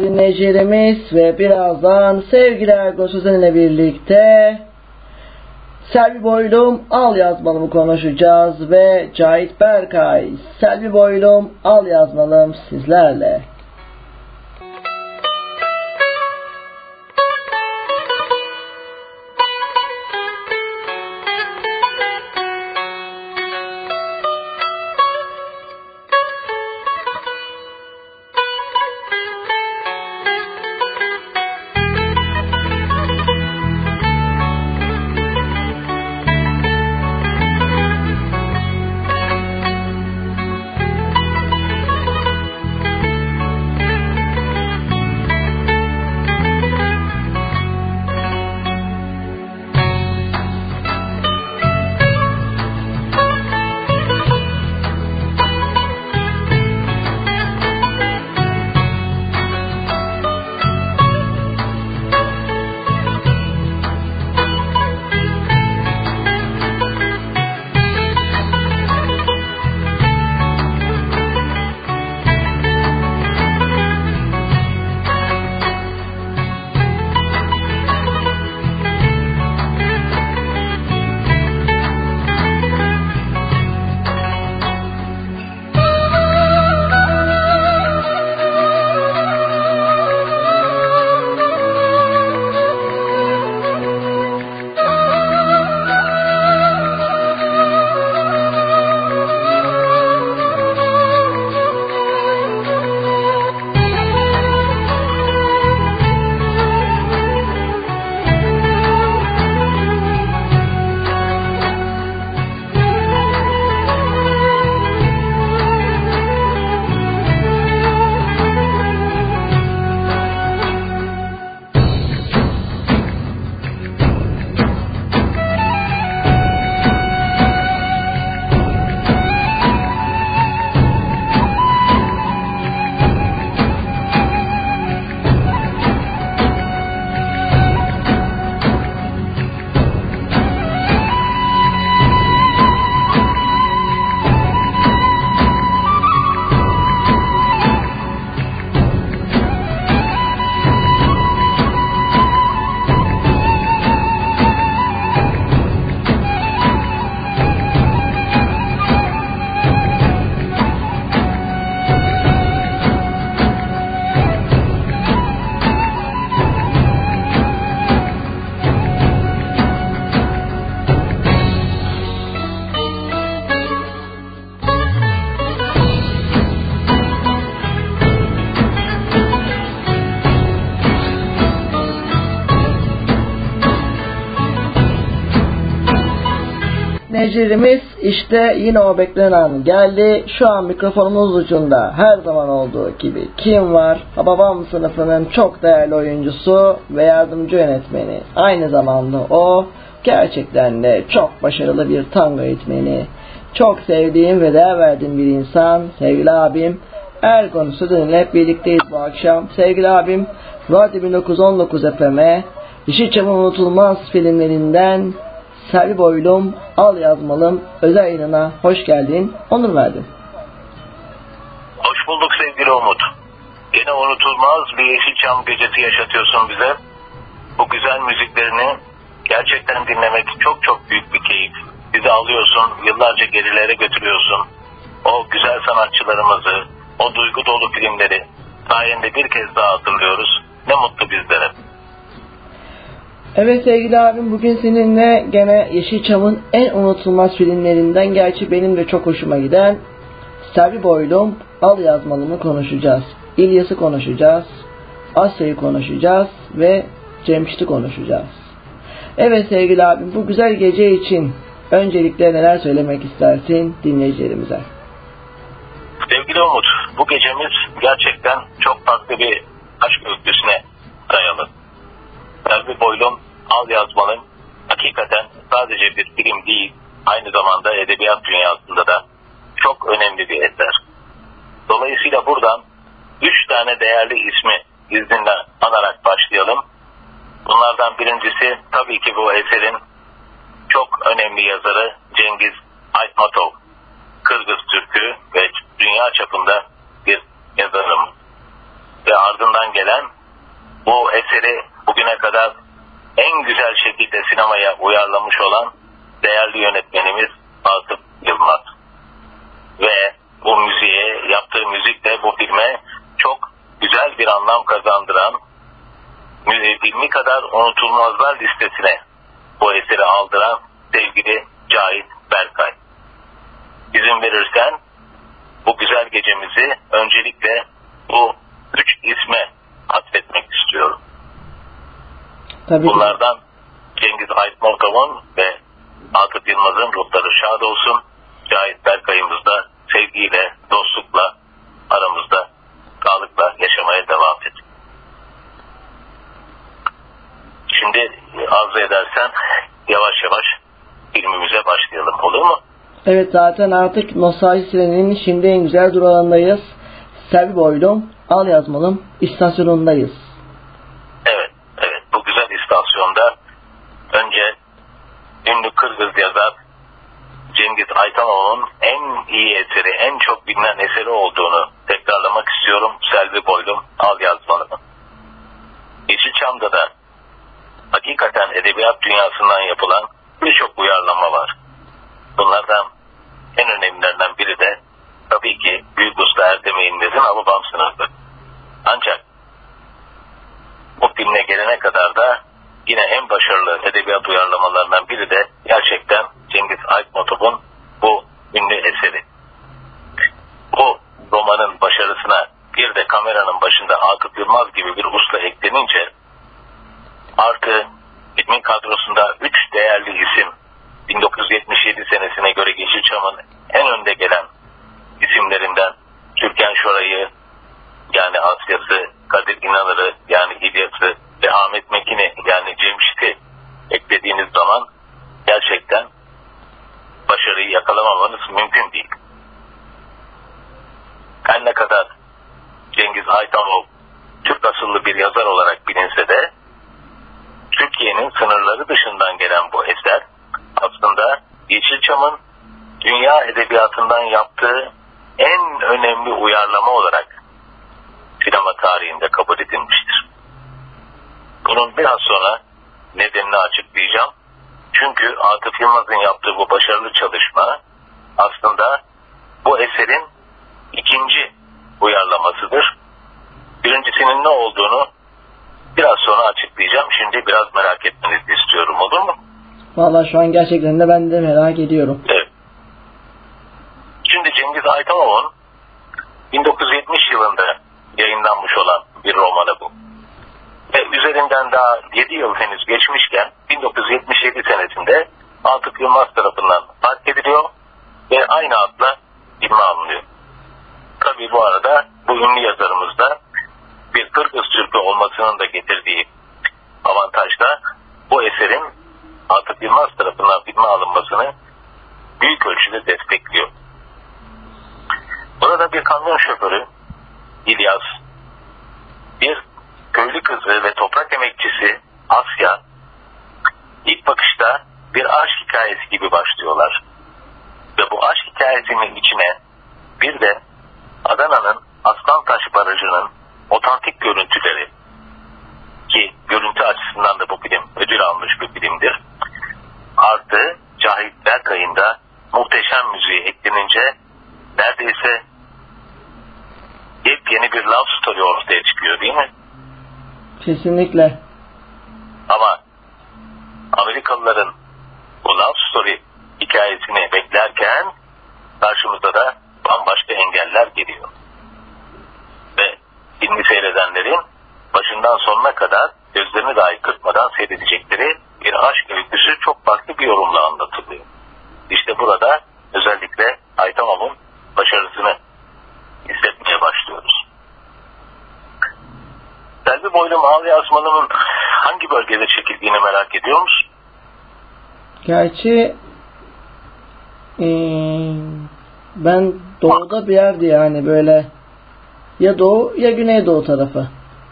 S4: Değerli dinleyicilerimiz ve birazdan sevgili Ergo Sözen ile birlikte Selvi Boylum Al Yazmalımı konuşacağız ve Cahit Berkay Selvi Boylum Al Yazmalım sizlerle.
S1: Dinleyicilerimiz işte yine o beklenen geldi. Şu an mikrofonumuz ucunda her zaman olduğu gibi kim var? Babam sınıfının çok değerli oyuncusu ve yardımcı yönetmeni. Aynı zamanda o gerçekten de çok başarılı bir tango eğitmeni. Çok sevdiğim ve değer verdiğim bir insan. Sevgili abim Ergun Südün ile birlikteyiz bu akşam. Sevgili abim Radyo 1919 FM'e Yeşilçam'ın unutulmaz filmlerinden Selvi Boylum, Al Yazmalım özel yayınına hoş geldin. Onur verdin.
S14: Hoş bulduk sevgili Umut. Yine unutulmaz bir Yeşilçam gecesi yaşatıyorsun bize. Bu güzel müziklerini gerçekten dinlemek çok çok büyük bir keyif. Bizi alıyorsun, yıllarca gerilere götürüyorsun. O güzel sanatçılarımızı, o duygu dolu filmleri sayende bir kez daha hatırlıyoruz. Ne mutlu bizlere.
S1: Evet sevgili abim bugün seninle gene Yeşilçam'ın en unutulmaz filmlerinden gerçi benim de çok hoşuma giden Selvi Boylum Al Yazmalım'ı konuşacağız. İlyas'ı konuşacağız. Asya'yı konuşacağız ve Cemşit'i konuşacağız. Evet sevgili abim bu güzel gece için öncelikle neler söylemek istersin dinleyicilerimize?
S14: Sevgili Umut, bu gecemiz gerçekten çok farklı bir aşk öyküsüne dayalı. Selvi Boylum Al Yazmalım hakikaten sadece bir film değil, aynı zamanda edebiyat dünyasında da çok önemli bir eser. Dolayısıyla buradan üç tane değerli ismi izninden anarak başlayalım. Bunlardan birincisi tabii ki bu eserin çok önemli yazarı Cengiz Aytmatov. Kırgız Türk'ü ve dünya çapında bir yazarım. Ve ardından gelen bu eseri bugüne kadar en güzel şekilde sinemaya uyarlamış olan değerli yönetmenimiz Atıf Yılmaz. Ve bu müziğe, yaptığı müzik de bu filme çok güzel bir anlam kazandıran, filmi kadar unutulmazlar listesine bu eseri aldıran sevgili Cahit Berkay. İzin verirsen bu güzel gecemizi öncelikle bu üç isme atfetmek istiyorum.
S1: Tabii
S14: Bunlardan Cengiz Aytmatov'un ve Atıf Yılmaz'ın ruhları şad olsun. Cahit Berkay'ımız da sevgiyle, dostlukla aramızda sağlıkla yaşamaya devam et. Şimdi arzu edersen yavaş yavaş filmimize başlayalım olur mu?
S1: Evet zaten artık nostalji trenin şimdi en güzel durağındayız. Selvi Boylum, Al Yazmalım istasyonundayız.
S14: Evet, evet. Bu güzel istasyonda önce ünlü Kırgız yazar Cengiz Aytanov'un en iyi eseri, en çok bilinen eseri olduğunu tekrarlamak istiyorum. Selvi Boylum, Al Yazmalım'ı. Yeşilçam'da da hakikaten edebiyat dünyasından yapılan birçok uyarlama var. Bunlardan en önemlilerinden biri de tabii ki Büyük Usta Erdem Eğilmez'in Hababam Sınıfı. Ancak bu filme gelene kadar da yine en başarılı edebiyat uyarlamalarından biri de gerçekten Cengiz Aytmatov'un bu ünlü eseri. Bu romanın başarısına bir de kameranın başında Akıp Yılmaz gibi bir usta eklenince artı filmin kadrosunda üç değerli isim 1977 senesine göre Yeşilçam'ın en önde gelen isimlerinden Türkan Şoray'ı yani Asya'sı, Kadir İnanır'ı yani İlyas'ı ve Ahmet Mekin'i yani Cemşit'i eklediğiniz zaman gerçekten başarıyı yakalamamanız mümkün değil. Her ne kadar Cengiz Aytanov Türk asıllı bir yazar olarak bilinse de Türkiye'nin sınırları dışından gelen bu eser aslında Yeşilçam'ın dünya edebiyatından yaptığı en önemli uyarlama olarak sinema tarihinde kabul edilmiştir. Bunun biraz sonra nedenini açıklayacağım. Çünkü Atıf Yılmaz'ın yaptığı bu başarılı çalışma aslında bu eserin ikinci uyarlamasıdır. Birincisinin ne olduğunu biraz sonra açıklayacağım. Şimdi biraz merak etmenizi istiyorum olur mu?
S1: Valla şu an gerçekten de ben de merak ediyorum.
S14: Evet. Şimdi Cengiz Aytanov'un 1970 yılında yayınlanmış olan bir romanı bu. Ve üzerinden daha 7 yıl henüz geçmişken 1977 senesinde Atıf Yılmaz tarafından Fatih ediliyor ve aynı adla filme alınıyor. Tabi bu arada bu ünlü yazarımız da bir Kırgız Türk'ü olmasının da getirdiği avantajla bu eserin Atıf Yılmaz tarafından filme alınmasını büyük ölçüde destekliyor. Burada bir kamyon şoförü İlyas, bir köylü kızı ve toprak emekçisi Asya ilk bakışta bir aşk hikayesi gibi başlıyorlar. Ve bu aşk hikayesinin içine bir de Adana'nın Aslantaş Barajı'nın otantik görüntüleri ki görüntü açısından da bu film ödül almış bir filmdir. Artı Cahit Berkay'ın da muhteşem müziği eklenince neredeyse yepyeni bir love story ortaya çıkıyor değil mi?
S1: Kesinlikle.
S14: Ama Amerikalıların bu love story hikayesini beklerken karşımıza da bambaşka engeller geliyor. Ve filmi seyredenlerin başından sonuna kadar gözlerini dahi kırpmadan seyredecekleri bir aşk öyküsü çok farklı bir yorumla anlatılıyor. İşte burada özellikle Aytamam'ın başarısını başlıyoruz. Selvi Boylu Mavi Asmalı'nın hangi bölgede çekildiğini merak ediyor musun?
S1: Gerçi ee, ben doğuda bir yerdi yani böyle ya doğu ya güneydoğu tarafı.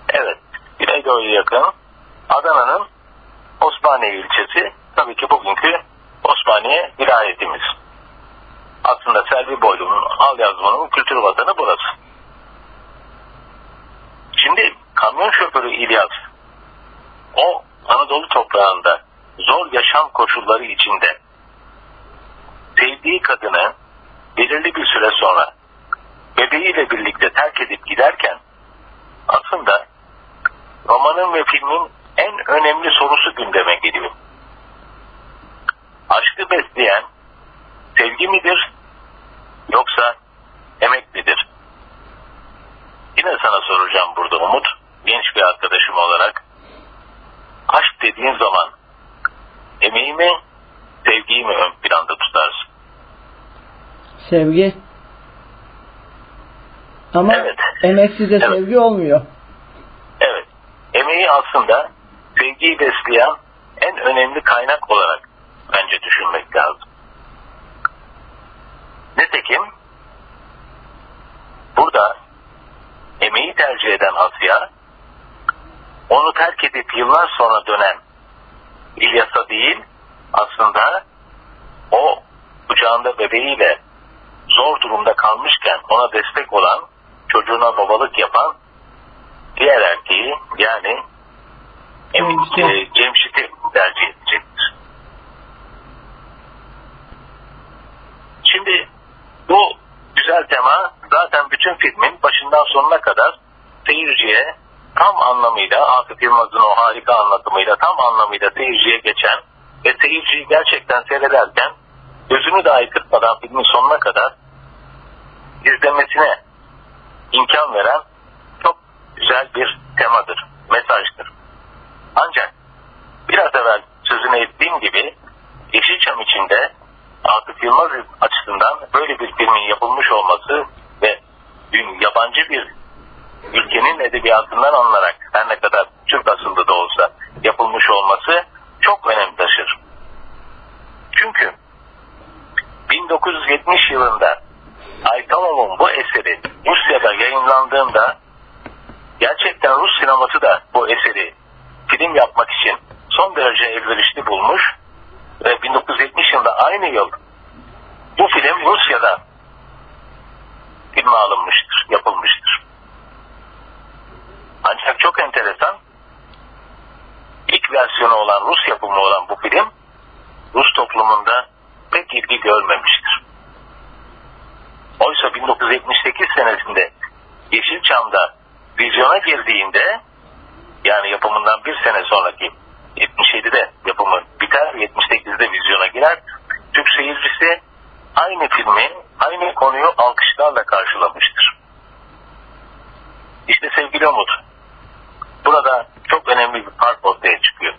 S14: Evet. Güneydoğu'ya yakın Adana'nın Osmaniye ilçesi tabii ki bugünkü Osmaniye vilayetimiz. Aslında Selvi Boylu'nun al yazmanın kültür vatanı burası. Şimdi kamyon şoförü İlyas o Anadolu toprağında zor yaşam koşulları içinde sevdiği kadını belirli bir süre sonra bebeğiyle birlikte terk edip giderken aslında romanın ve filmin en önemli sorusu gündeme geliyor. Aşkı besleyen sevgi midir yoksa emek midir? Yine sana soracağım burada Umut, genç bir arkadaşım olarak. Aşk dediğin zaman emeği mi, sevgiyi mi ön planda tutarsın?
S1: Sevgi. Ama
S14: Evet.
S1: emeksiz de
S14: Evet.
S1: sevgi olmuyor.
S14: Evet. Emeği aslında sevgiyi besleyen en önemli kaynak olarak bence düşünmek lazım. Nitekim burada emeği tercih eden Asya onu terk edip yıllar sonra dönen İlyas'a değil aslında o kucağında bebeğiyle zor durumda kalmışken ona destek olan çocuğuna babalık yapan diğer erkeği yani Emin, e, Cemşit'i tercih edecektir. Şimdi bu güzel tema zaten bütün filmin başından sonuna kadar seyirciye tam anlamıyla Atıf Yılmaz'ın o harika anlatımıyla tam anlamıyla seyirciye geçen ve seyirciyi gerçekten seyrederken gözünü dahi kırpmadan filmin sonuna kadar izlemesine imkan veren çok güzel bir temadır, mesajdır. Ancak biraz evvel sözüne ettiğim gibi Yeşilçam içinde Atıf Yılmaz açısından böyle bir filmin yapılmış olması ve dün yabancı bir ülkenin edebiyatından alınarak her ne kadar Türk asıllı da olsa yapılmış olması çok önem taşır. Çünkü 1970 yılında Aytalov'un bu eseri Rusya'da yayınlandığında gerçekten Rus sineması da bu eseri film yapmak için son derece elverişli bulmuş ve 1970 yılında aynı yıl bu film Rusya'da filme alınmıştır, yapılmıştır. Ancak çok enteresan ilk versiyonu olan Rus yapımı olan bu film Rus toplumunda pek ilgi görmemiştir. Oysa 1978 senesinde Yeşilçam'da vizyona girdiğinde yani yapımından bir sene sonraki 77'de yapımı biter 78'de vizyona girer Türk seyircisi aynı filmi aynı konuyu alkışlarla karşılamıştır. İşte sevgili Umut burada çok önemli bir fark ortaya çıkıyor.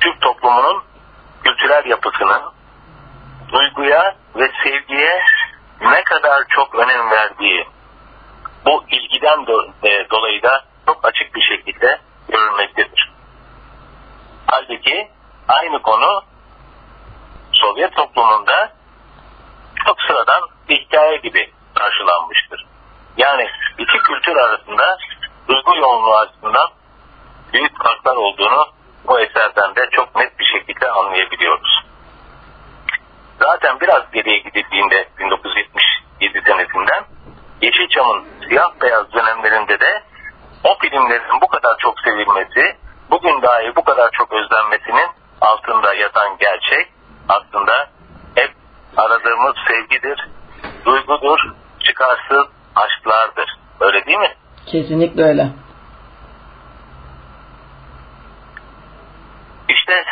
S14: Türk toplumunun kültürel yapısının duyguya ve sevgiye ne kadar çok önem verdiği bu ilgiden e, dolayı da çok açık bir şekilde görülmektedir. Halbuki aynı konu Sovyet toplumunda çok sıradan bir hikaye gibi karşılanmıştır. Yani iki kültür arasında duygu yoğunluğu açısından büyük farklar olduğunu bu eserden de çok net bir şekilde anlayabiliyoruz. Zaten biraz geriye gidildiğinde 1977 senesinden Yeşilçam'ın siyah beyaz dönemlerinde de o filmlerin bu kadar çok sevilmesi, bugün dahi bu kadar çok özlenmesinin altında yatan gerçek aslında hep aradığımız sevgidir, duygudur, çıkarsız aşklardır. Öyle değil mi?
S1: Kesinlikle öyle.
S14: İşte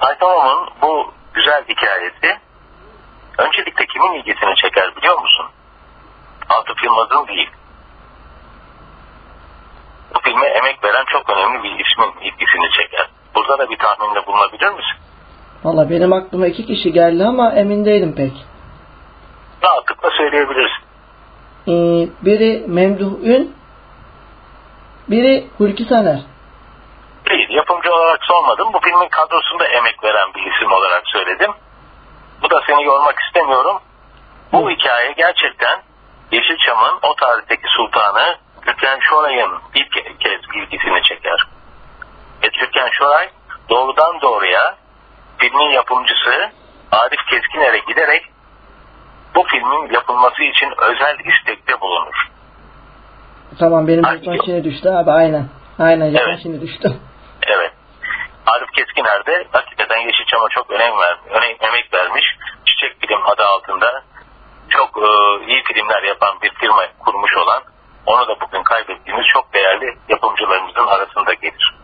S14: Aytamov'un bu güzel hikayesi öncelikle kimin ilgisini çeker biliyor musun? Atıf Yılmaz'ın değil. Bu filme emek veren çok önemli bir ismin ilgisini çeker. Burada da bir tahminde bulunabilir misin?
S1: Valla benim aklıma iki kişi geldi ama emin değilim pek.
S14: Rahatlıkla söyleyebilirsin.
S1: Ee, biri Memduh Ün, biri Hulki Saner.
S14: Değil, yapımcı olarak sormadım. Bu filmin kadrosunda emek veren bir isim olarak söyledim. Bu da seni yormak istemiyorum. Bu hikaye gerçekten Yeşilçam'ın o tarihteki sultanı Türkan Şoray'ın ilk kez ilgisini çeker. Ve Türkan Şoray doğrudan doğruya filmin yapımcısı Arif Keskiner'e giderek bu filmin yapılması için özel istekte bulunur.
S1: Tamam benim jeton şimdi düştü abi aynen. Aynen
S14: Evet.
S1: şimdi düştü. [LAUGHS]
S14: Evet. Arif Keskiner de hakikaten Yeşilçam'a çok önem ver, önem, emek vermiş. Çiçek Film adı altında çok e, iyi filmler yapan bir firma kurmuş olan onu da bugün kaybettiğimiz çok değerli yapımcılarımızın arasında gelir.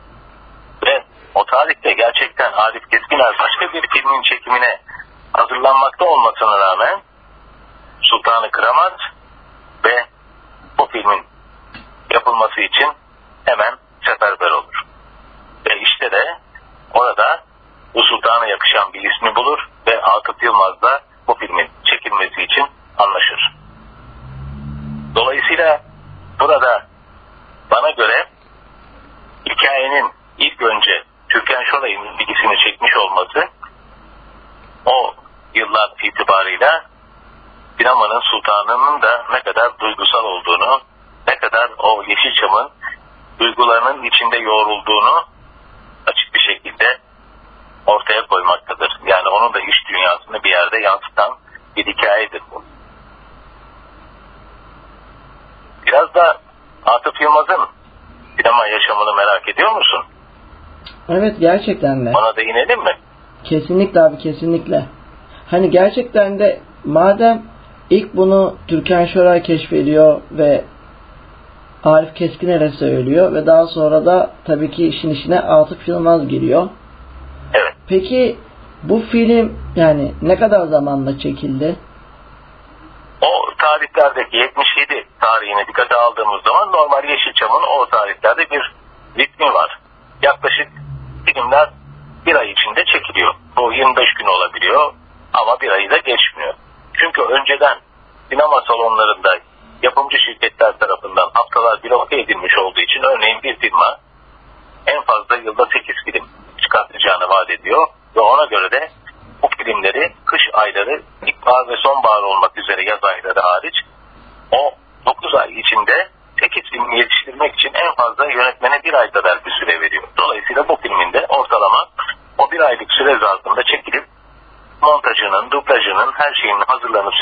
S14: Ve o tarihte gerçekten Arif Keskiner başka bir filmin çekimine hazırlanmakta olmasına rağmen Sultanı kıramaz ve bu filmin yapılması için hemen seferber olur. Ve işte de orada bu sultana yakışan bir ismi bulur ve Atıf Yılmaz da bu filmin çekilmesi için anlaşır. Dolayısıyla burada bana göre hikayenin ilk önce Türkan Şoray'ın ilgisini çekmiş olması o yıllar itibarıyla sinemanın sultanının da ne kadar duygusal olduğunu, ne kadar o Yeşilçam'ın duygularının içinde yoğrulduğunu açık bir şekilde ortaya koymaktadır. Yani onun da iş dünyasını bir yerde yansıtan bir hikayedir bu. Biraz da Atıf Yılmaz'ın sinema yaşamını merak ediyor musun?
S1: Evet gerçekten de.
S14: Ona da inelim mi?
S1: Kesinlikle abi kesinlikle. Hani gerçekten de madem ilk bunu Türkan Şoray keşfediyor ve Arif Keskiner'e söylüyor ve daha sonra da tabii ki işin içine Atıf Yılmaz giriyor.
S14: Evet.
S1: Peki bu film yani ne kadar zamanla çekildi?
S14: O tarihlerdeki 77 tarihine dikkate aldığımız zaman normal Yeşilçam'ın o tarihlerde bir ritmi var. Yaklaşık filmler bir ay içinde çekiliyor. Bu 25 gün olabiliyor ama bir ayı da geçmiyor. Çünkü önceden sinema salonlarında yapımcı şirketler tarafından haftalar bloke edilmiş olduğu için örneğin bir firma en fazla yılda 8 film çıkartacağını vaat ediyor ve ona göre de bu filmleri kış ayları, ilkbahar ve sonbahar olmak üzere yaz ayları hariç o 9 ay içinde 8 film yetiştirmek için en fazla yönetmene bir ay kadar bir süre veriyor. Dolayısıyla bu filmin de ortalama o bir aylık süre zarfında çekilip montajının, dublajının, her şeyin hazırlanıp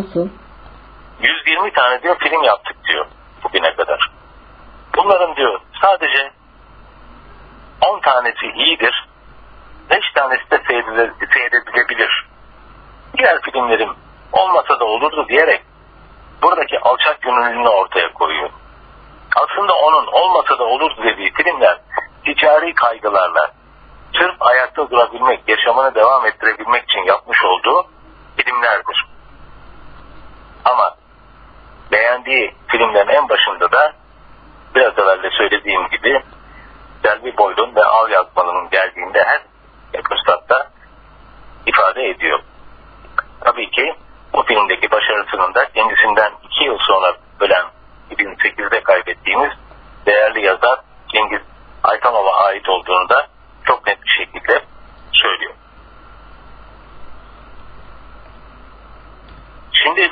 S14: Nasıl? 120 tane diyor film yaptık diyor bugüne kadar. Bunların diyor sadece 10 tanesi iyidir, 5 tanesi de seyredilebilir. Diğer filmlerim olmasa da olurdu diyerek buradaki alçak gönüllülüğünü ortaya koyuyor. Aslında onun olmasa da olurdu dediği filmler ticari kaygılarla sırf ayakta durabilmek, yaşamını devam ettirebilmek için yapmış olduğu filmlerdir. Ama beğendiği filmlerin en başında da biraz evvel de söylediğim gibi Selvi Boylun ve Av Yazmalı'nın geldiğinde her fırsatta ifade ediyor. Tabii ki bu filmdeki başarısının da kendisinden iki yıl sonra ölen 2008'de kaybettiğimiz değerli yazar Cengiz Aytanov'a ait olduğunu da çok net bir şekilde söylüyor. Şimdi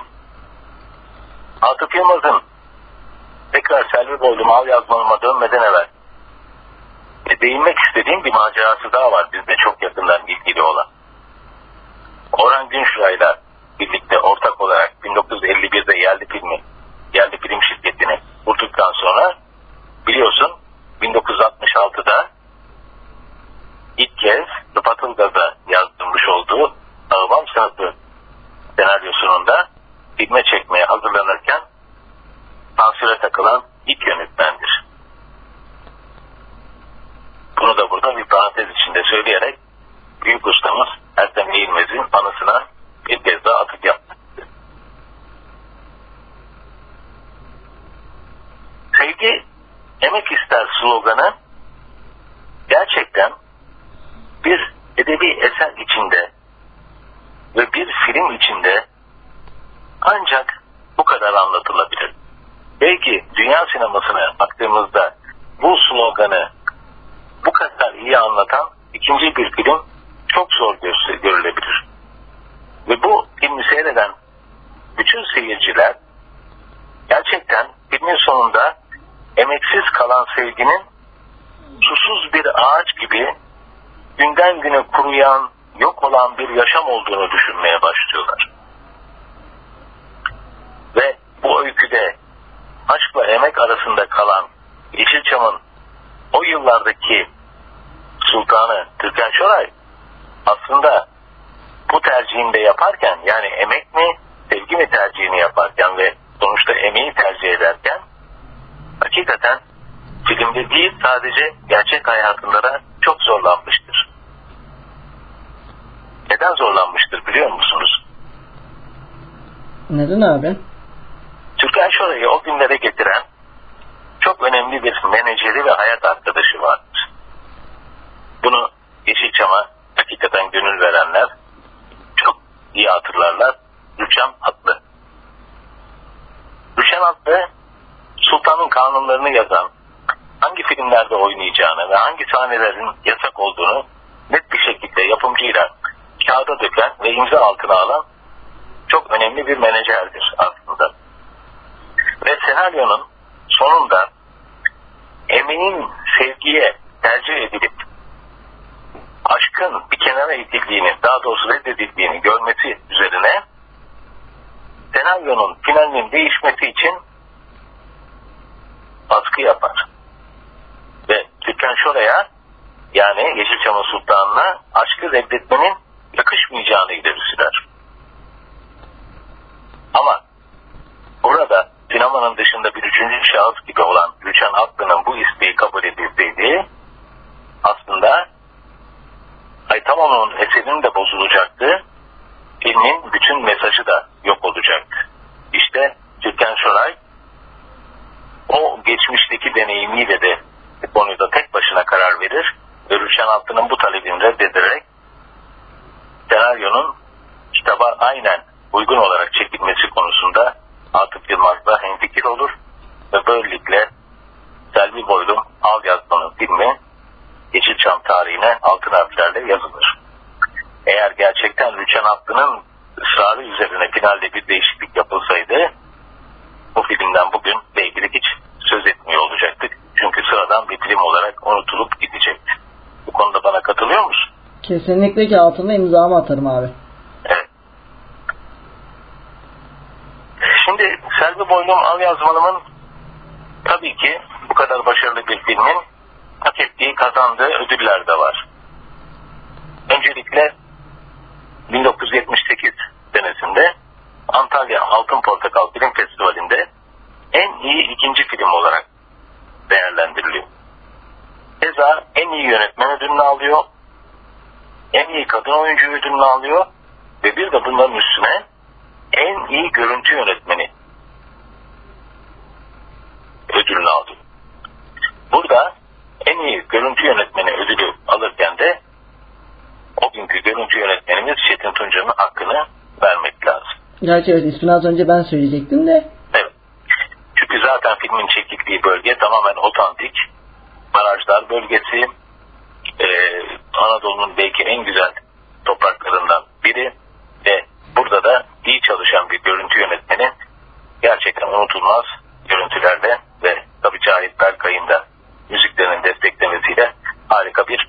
S14: Atıf Yılmaz'ın tekrar Selvi Boylu Mavi yazmalıma dönmeden evvel e, değinmek istediğim bir macerası daha var bizde çok yakından ilgili olan. Orhan Günşuray'la birlikte ortak olarak 1951'de yerli filmi, yerli film şirketini kurduktan sonra biliyorsun 1966'da ilk kez Rıfat Ilgaz'a yazdırmış olduğu Ağabam Sınıfı senaryosunun da filme çekmeye hazırlanırken sansüre takılan ilk yönetmendir. Bunu da burada bir parantez içinde söyleyerek büyük ustamız Ertem Eğilmez'in anısına bir kez daha atık yaptı. Sevgi emek ister sloganı gerçekten bir edebi eser içinde ve bir film içinde ancak bu kadar anlatılabilir. Belki dünya sinemasına baktığımızda bu sloganı bu kadar iyi anlatan ikinci bir film çok zor görülebilir. Ve bu filmi seyreden bütün seyirciler gerçekten filmin sonunda emeksiz kalan sevginin susuz bir ağaç gibi günden güne kuruyan, yok olan bir yaşam olduğunu düşünmeye başlıyorlar. Ve bu öyküde aşkla emek arasında kalan Yeşilçam'ın o yıllardaki sultanı Türkan Şoray aslında bu tercihini de yaparken yani emek mi sevgi mi tercihini yaparken ve sonuçta emeği tercih ederken hakikaten filmde değil sadece gerçek hayatında da çok zorlanmıştır. Neden zorlanmıştır biliyor musunuz?
S1: Neden abi?
S14: Türkan Şoray'ı o günlere getiren çok önemli bir menajeri ve hayat arkadaşı vardır. Bunu Yeşilçam'a hakikaten gönül verenler çok iyi hatırlarlar Rüçhan Atlı. Rüçhan Atlı Sultan'ın kanunlarını yazan, hangi filmlerde oynayacağını ve hangi sahnelerin yasak olduğunu net bir şekilde yapımcıyla kağıda döken ve imza altına alan çok önemli bir menajerdir aslında. Ve senaryonun sonunda emeğin sevgiye tercih edilip aşkın bir kenara itildiğini, daha doğrusu reddedildiğini görmesi üzerine senaryonun finalinin değişmesi için baskı yapar. Ve Türkan Şoray'a yani Yeşilçam'ın sultanına aşkı reddetmenin yakışmayacağını ileri sürer. Ama burada sinemanın dışında bir üçüncü şahıs gibi olan Rüçhan Atlı'nın bu isteği kabul edilseydi aslında Aytamoğlu'nun eserinin de bozulacaktı. Filmin bütün mesajı da yok olacaktı. İşte Türkan Şoray o geçmişteki deneyimiyle de konuda tek başına karar verir ve Rüçhan Atlı'nın bu talebini reddederek senaryonun kitaba aynen uygun olarak çekilmesi konusunda Atıf Yılmaz'la hemfikir olur ve böylelikle Selvi Boylum Al Yazman'ın filmi Yeşilçam tarihine altın harflerle yazılır. Eğer gerçekten Rüçhan Atlı'nın ısrarı üzerine finalde bir değişiklik yapılsaydı bu filmden bugün belki hiç söz etmiyor olacaktık. Çünkü sıradan bir film olarak unutulup gidecekti. Bu konuda bana katılıyor musun?
S1: Kesinlikle ki altına imzamı atarım abi.
S14: Evet. Şimdi Selvi Yazmalım'ın tabii ki bu kadar başarılı bir filmin hak ettiği kazandığı ödüller de var. Öncelikle 1978 senesinde Antalya Altın Portakal Film Festivali'nde en iyi ikinci film olarak değerlendiriliyor. Keza en iyi yönetmen ödülünü alıyor, en iyi kadın oyuncu ödülünü alıyor ve bir de bunların üstüne en iyi görüntü yönetmeni ödülünü aldı. Burada en iyi görüntü yönetmeni ödülü alırken de o günkü görüntü yönetmenimiz Çetin Tunca'nın hakkını vermek lazım.
S1: Gerçi evet ismini az önce ben söyleyecektim de.
S14: Evet. Çünkü zaten filmin çekildiği bölge tamamen otantik. Barajlar bölgesi. Ee, Anadolu'nun belki en güzel topraklarından biri. Ve burada da iyi çalışan bir görüntü yönetmeni gerçekten unutulmaz görüntülerle ve tabii Cahit Berkay'ın da müziklerinin desteklemesiyle harika bir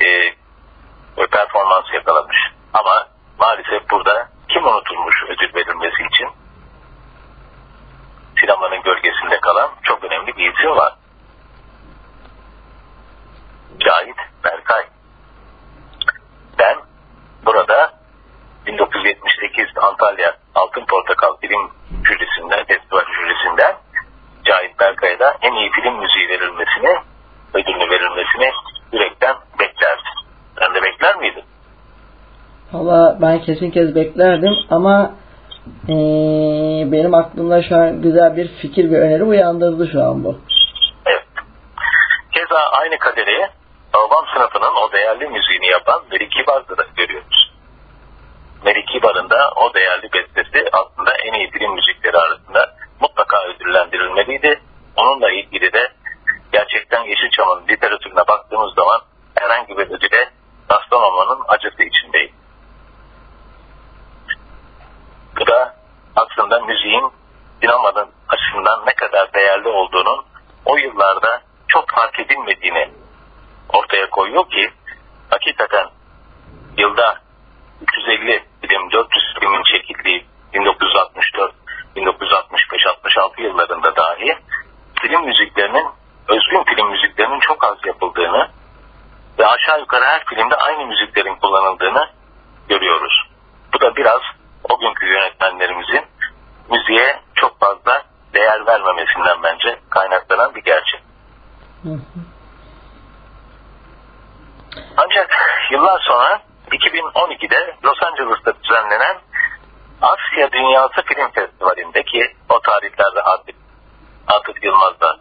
S14: e, performans yakalamış. Ama maalesef burada kim unutulmuş ödül verilmesi için? Sinemanın gölgesinde kalan çok önemli bir isim var. Cahit Berkay. Ben burada 1978 Antalya Altın Portakal Film Jürisi'nden, festival jürisinden Cahit Berkay'a en iyi film müziği verilmesini, ödülünü verilmesini yürekten beklerdim. Sen de bekler miydin?
S1: Valla ben kesin kez beklerdim ama ee, benim aklımda şu an güzel bir fikir ve öneri uyandırdı şu an bu.
S14: Evet. Keza aynı kaderi Babam sınıfının o değerli müziğini yapan Meri Kibar'da da görüyoruz. Meri Kibar'ın da o değerli bestesi aslında en iyi film müzikleri arasında mutlaka ödüllendirilmeliydi. Onunla ilgili de gerçekten Yeşilçam'ın literatürüne baktığımız zaman herhangi bir ödüle rastlamamanın acısı içindeyim. Bu da aslında müziğin sinemanın açısından ne kadar değerli olduğunun o yıllarda çok fark edilmediğini ortaya koyuyor ki hakikaten yılda 350 film, 400 filmin çekildiği 1964, 1965, 66 yıllarında dahi film müziklerinin, özgün film müziklerinin çok az yapıldığını ve aşağı yukarı her filmde aynı müziklerin kullanıldığını görüyoruz. Bu da biraz o günkü yönetmenlerimizin müziğe çok fazla değer vermemesinden bence kaynaklanan bir gerçek.
S1: Hı hı.
S14: Ancak yıllar sonra 2012'de Los Angeles'ta düzenlenen Asya Dünyası Film Festivali'nde ki o tarihlerde Atıf, Atıf Yılmaz'da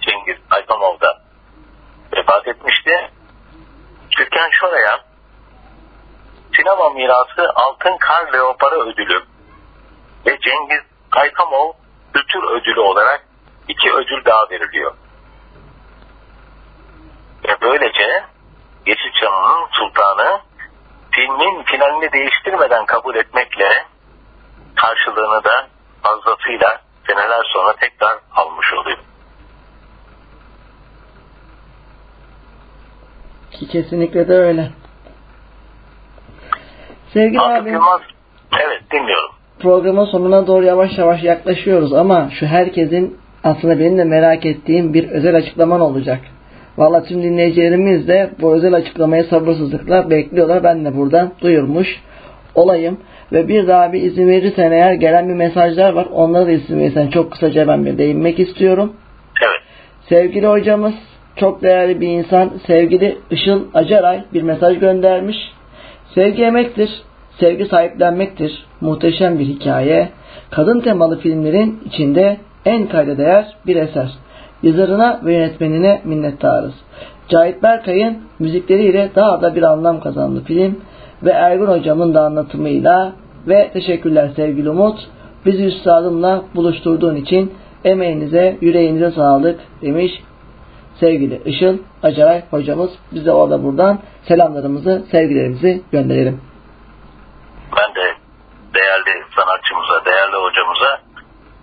S14: Cengiz Aytamov'da vefat etmişti. Türkan Şoray'a Sinema Mirası Altın Kar Leoparı Ödülü ve Cengiz Aykamov Kültür Ödülü olarak iki ödül daha veriliyor. Ve böylece Yeşilçam'ın sultanı filmin finalini değiştirmeden kabul etmekle karşılığını da fazlasıyla seneler sonra tekrar almış oluyor.
S1: Ki kesinlikle de öyle. Sevgili
S14: Atıf
S1: abi
S14: Yılmaz, evet dinliyorum.
S1: programın sonuna doğru yavaş yavaş yaklaşıyoruz ama şu herkesin aslında benim de merak ettiğim bir özel açıklaman olacak. Valla tüm dinleyicilerimiz de bu özel açıklamayı sabırsızlıkla bekliyorlar. Ben de buradan duyurmuş olayım. Ve bir daha bir izin verirsen eğer gelen bir mesajlar var. Onlara da izin verirsen çok kısaca ben bir değinmek istiyorum.
S14: Evet.
S1: Sevgili hocamız çok değerli bir insan sevgili Işıl Acaray bir mesaj göndermiş. Sevgi emektir, sevgi sahiplenmektir. Muhteşem bir hikaye. Kadın temalı filmlerin içinde en kayda değer bir eser. Yazarına ve yönetmenine minnettarız. Cahit Berkay'ın müzikleriyle daha da bir anlam kazandı film ve Ergun hocamın da anlatımıyla ve teşekkürler sevgili Umut. Bizi üstadımla buluşturduğun için emeğinize, yüreğinize sağlık demiş sevgili Işıl Acaray hocamız. Biz de orada buradan selamlarımızı, sevgilerimizi gönderelim.
S14: Ben de değerli sanatçımıza, değerli hocamıza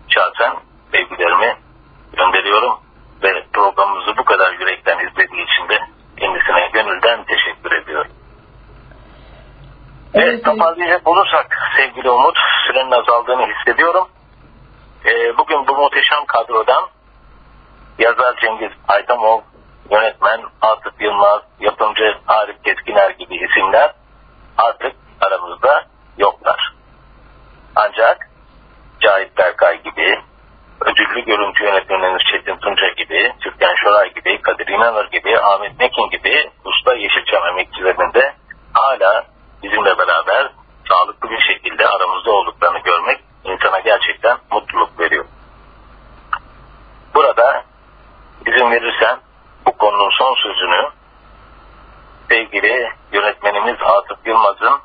S14: şahsen sevgilerimi gönderiyorum ve programımızı bu kadar yürekten izlediği için de kendisine gönülden teşekkür ediyorum. Evet, toparlayacak olursak sevgili Umut, sürenin azaldığını hissediyorum. Ee, bugün bu muhteşem kadrodan yazar Cengiz Aytamov, yönetmen Atıf Yılmaz, yapımcı Arif Keskiner gibi isimler artık aramızda yoklar. Ancak Cahit Berkay gibi, ödüllü görüntü yönetmenimiz Çetin Tunca gibi, Türkan Şoray gibi, Kadir İnanır gibi, Ahmet Mekin gibi usta Yeşilçam emekçilerinde hala bizimle beraber sağlıklı bir şekilde aramızda olduklarını görmek insana gerçekten mutluluk veriyor. Burada izin verirsen bu konunun son sözünü sevgili yönetmenimiz Atıf Yılmaz'ın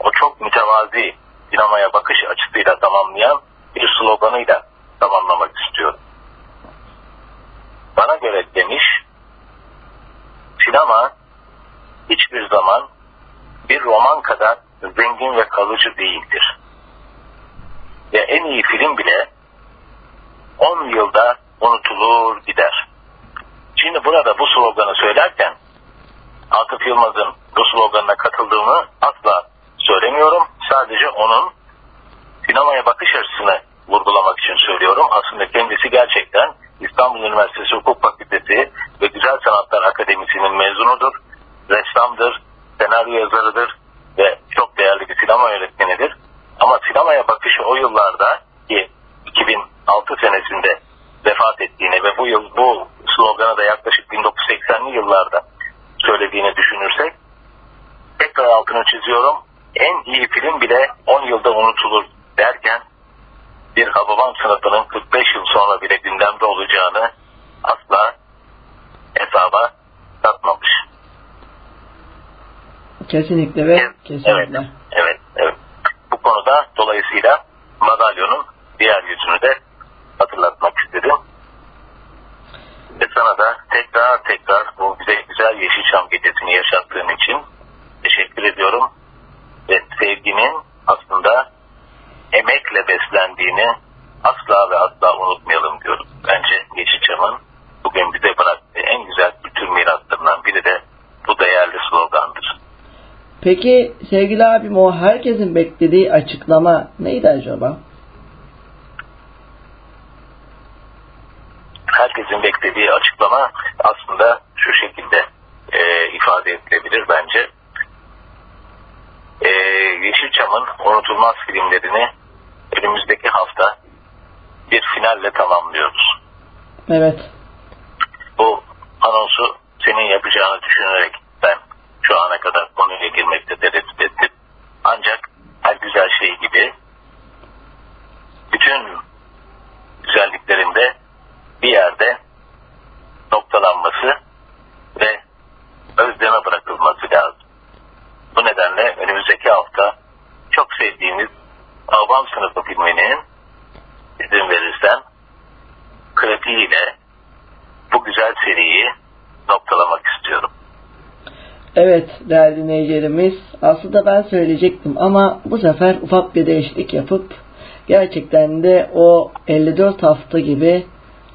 S14: o çok mütevazi sinemaya bakış açısıyla tamamlayan bir sloganıyla tamamlamak istiyorum. Bana göre demiş, sinema hiçbir zaman bir roman kadar zengin ve kalıcı değildir. Ve en iyi film bile 10 yılda unutulur gider. Şimdi burada bu sloganı söylerken Atıf Yılmaz'ın bu sloganına katıldığımı asla söylemiyorum. Sadece onun sinemaya bakış açısını vurgulamak için söylüyorum. Aslında kendisi gerçekten İstanbul Üniversitesi Hukuk Fakültesi ve Güzel Sanatlar Akademisi'nin mezunudur. Ressamdır, senaryo yazarıdır ve çok değerli bir sinema yönetmenidir. Ama sinemaya bakışı o yıllarda ki 2006 senesinde vefat ettiğini ve bu yıl bu sloganı da yaklaşık 1980'li yıllarda söylediğini düşünürsek tekrar altını çiziyorum. En iyi film bile 10 yılda unutulur derken bir Hababam sınıfının 45 yıl sonra bile gündemde olacağını asla hesaba katmamış.
S1: Kesinlikle ve kesinlikle.
S14: Evet, evet, evet. Bu konuda dolayısıyla madalyonun diğer yüzünü de hatırlatmak istedim. Ve sana da tekrar tekrar bu bize güzel Yeşilçam gecesini yaşattığın için teşekkür ediyorum. Ve sevginin aslında emekle beslendiğini asla ve asla unutmayalım diyorum. Bence Yeşilçam'ın bugün bize bıraktığı en güzel kültür miraslarından biri de bu değerli slogandır.
S1: Peki sevgili abim o herkesin beklediği açıklama neydi acaba?
S14: herkesin beklediği açıklama aslında şu şekilde e, ifade edilebilir bence. E, Yeşilçam'ın unutulmaz filmlerini önümüzdeki hafta bir finalle tamamlıyoruz.
S1: Evet.
S14: Bu anonsu senin yapacağını düşünerek şu ana kadar konuya girmekte tereddüt ettim. Ancak her güzel şey gibi bütün güzelliklerinde bir yerde noktalanması ve özleme bırakılması lazım. Bu nedenle önümüzdeki çektiğimiz Albam Sınıfı filminin izin verirsen kritiğiyle bu güzel seriyi noktalamak istiyorum.
S1: Evet değerli dinleyicilerimiz aslında ben söyleyecektim ama bu sefer ufak bir değişiklik yapıp gerçekten de o 54 hafta gibi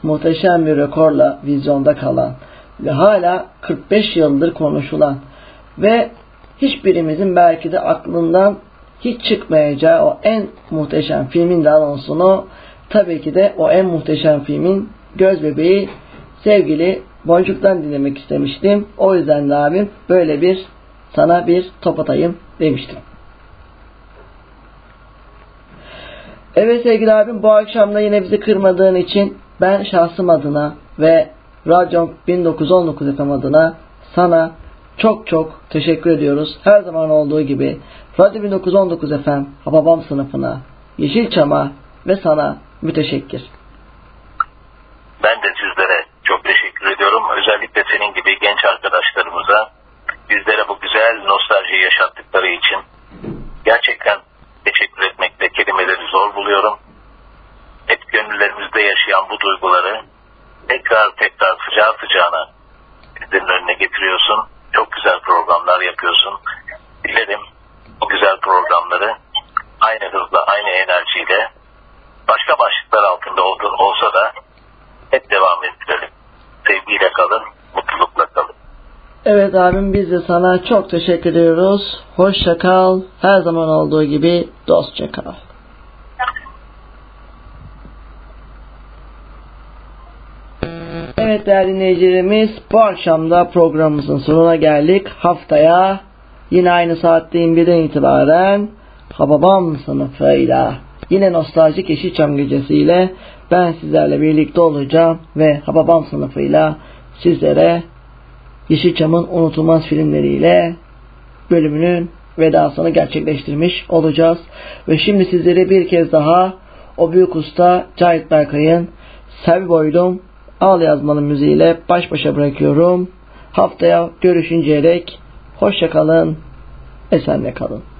S1: muhteşem bir rekorla vizyonda kalan ve hala 45 yıldır konuşulan ve hiçbirimizin belki de aklından hiç çıkmayacağı o en muhteşem filmin de anonsunu tabii ki de o en muhteşem filmin göz bebeği sevgili Boncuk'tan dinlemek istemiştim. O yüzden de abim böyle bir sana bir top atayım demiştim. Evet sevgili abim bu akşam da yine bizi kırmadığın için ben şahsım adına ve Radyo 1919 FM adına sana çok çok teşekkür ediyoruz. Her zaman olduğu gibi Radyo 1919 FM Hababam sınıfına, Yeşilçam'a ve sana müteşekkir.
S14: Ben de sizlere teşekkür ediyorum. Özellikle senin gibi genç arkadaşlarımıza bizlere bu güzel nostaljiyi yaşattıkları için gerçekten teşekkür etmekte kelimeleri zor buluyorum. Hep gönüllerimizde yaşayan bu duyguları tekrar tekrar sıcağı sıcağına bizlerin önüne getiriyorsun. Çok güzel programlar yapıyorsun. Dilerim bu güzel programları aynı hızla, aynı enerjiyle başka başlıklar altında olsa da hep devam ettirelim. Sevgiyle kalın, mutlulukla kalın.
S1: Evet abim biz de sana çok teşekkür ediyoruz. Hoşça kal. Her zaman olduğu gibi dostça kal. Evet değerli dinleyicilerimiz bu akşam da programımızın sonuna geldik. Haftaya yine aynı saatte 21'den itibaren Hababam sınıfıyla yine nostaljik Yeşilçam gecesiyle ben sizlerle birlikte olacağım ve Hababam sınıfıyla sizlere Yeşilçam'ın unutulmaz filmleriyle bölümünün vedasını gerçekleştirmiş olacağız. Ve şimdi sizlere bir kez daha o büyük usta Cahit Berkay'ın Sev Boydum Ağıl yazmalı müziğiyle baş başa bırakıyorum. Haftaya görüşünceye dek hoşça kalın, esenle kalın.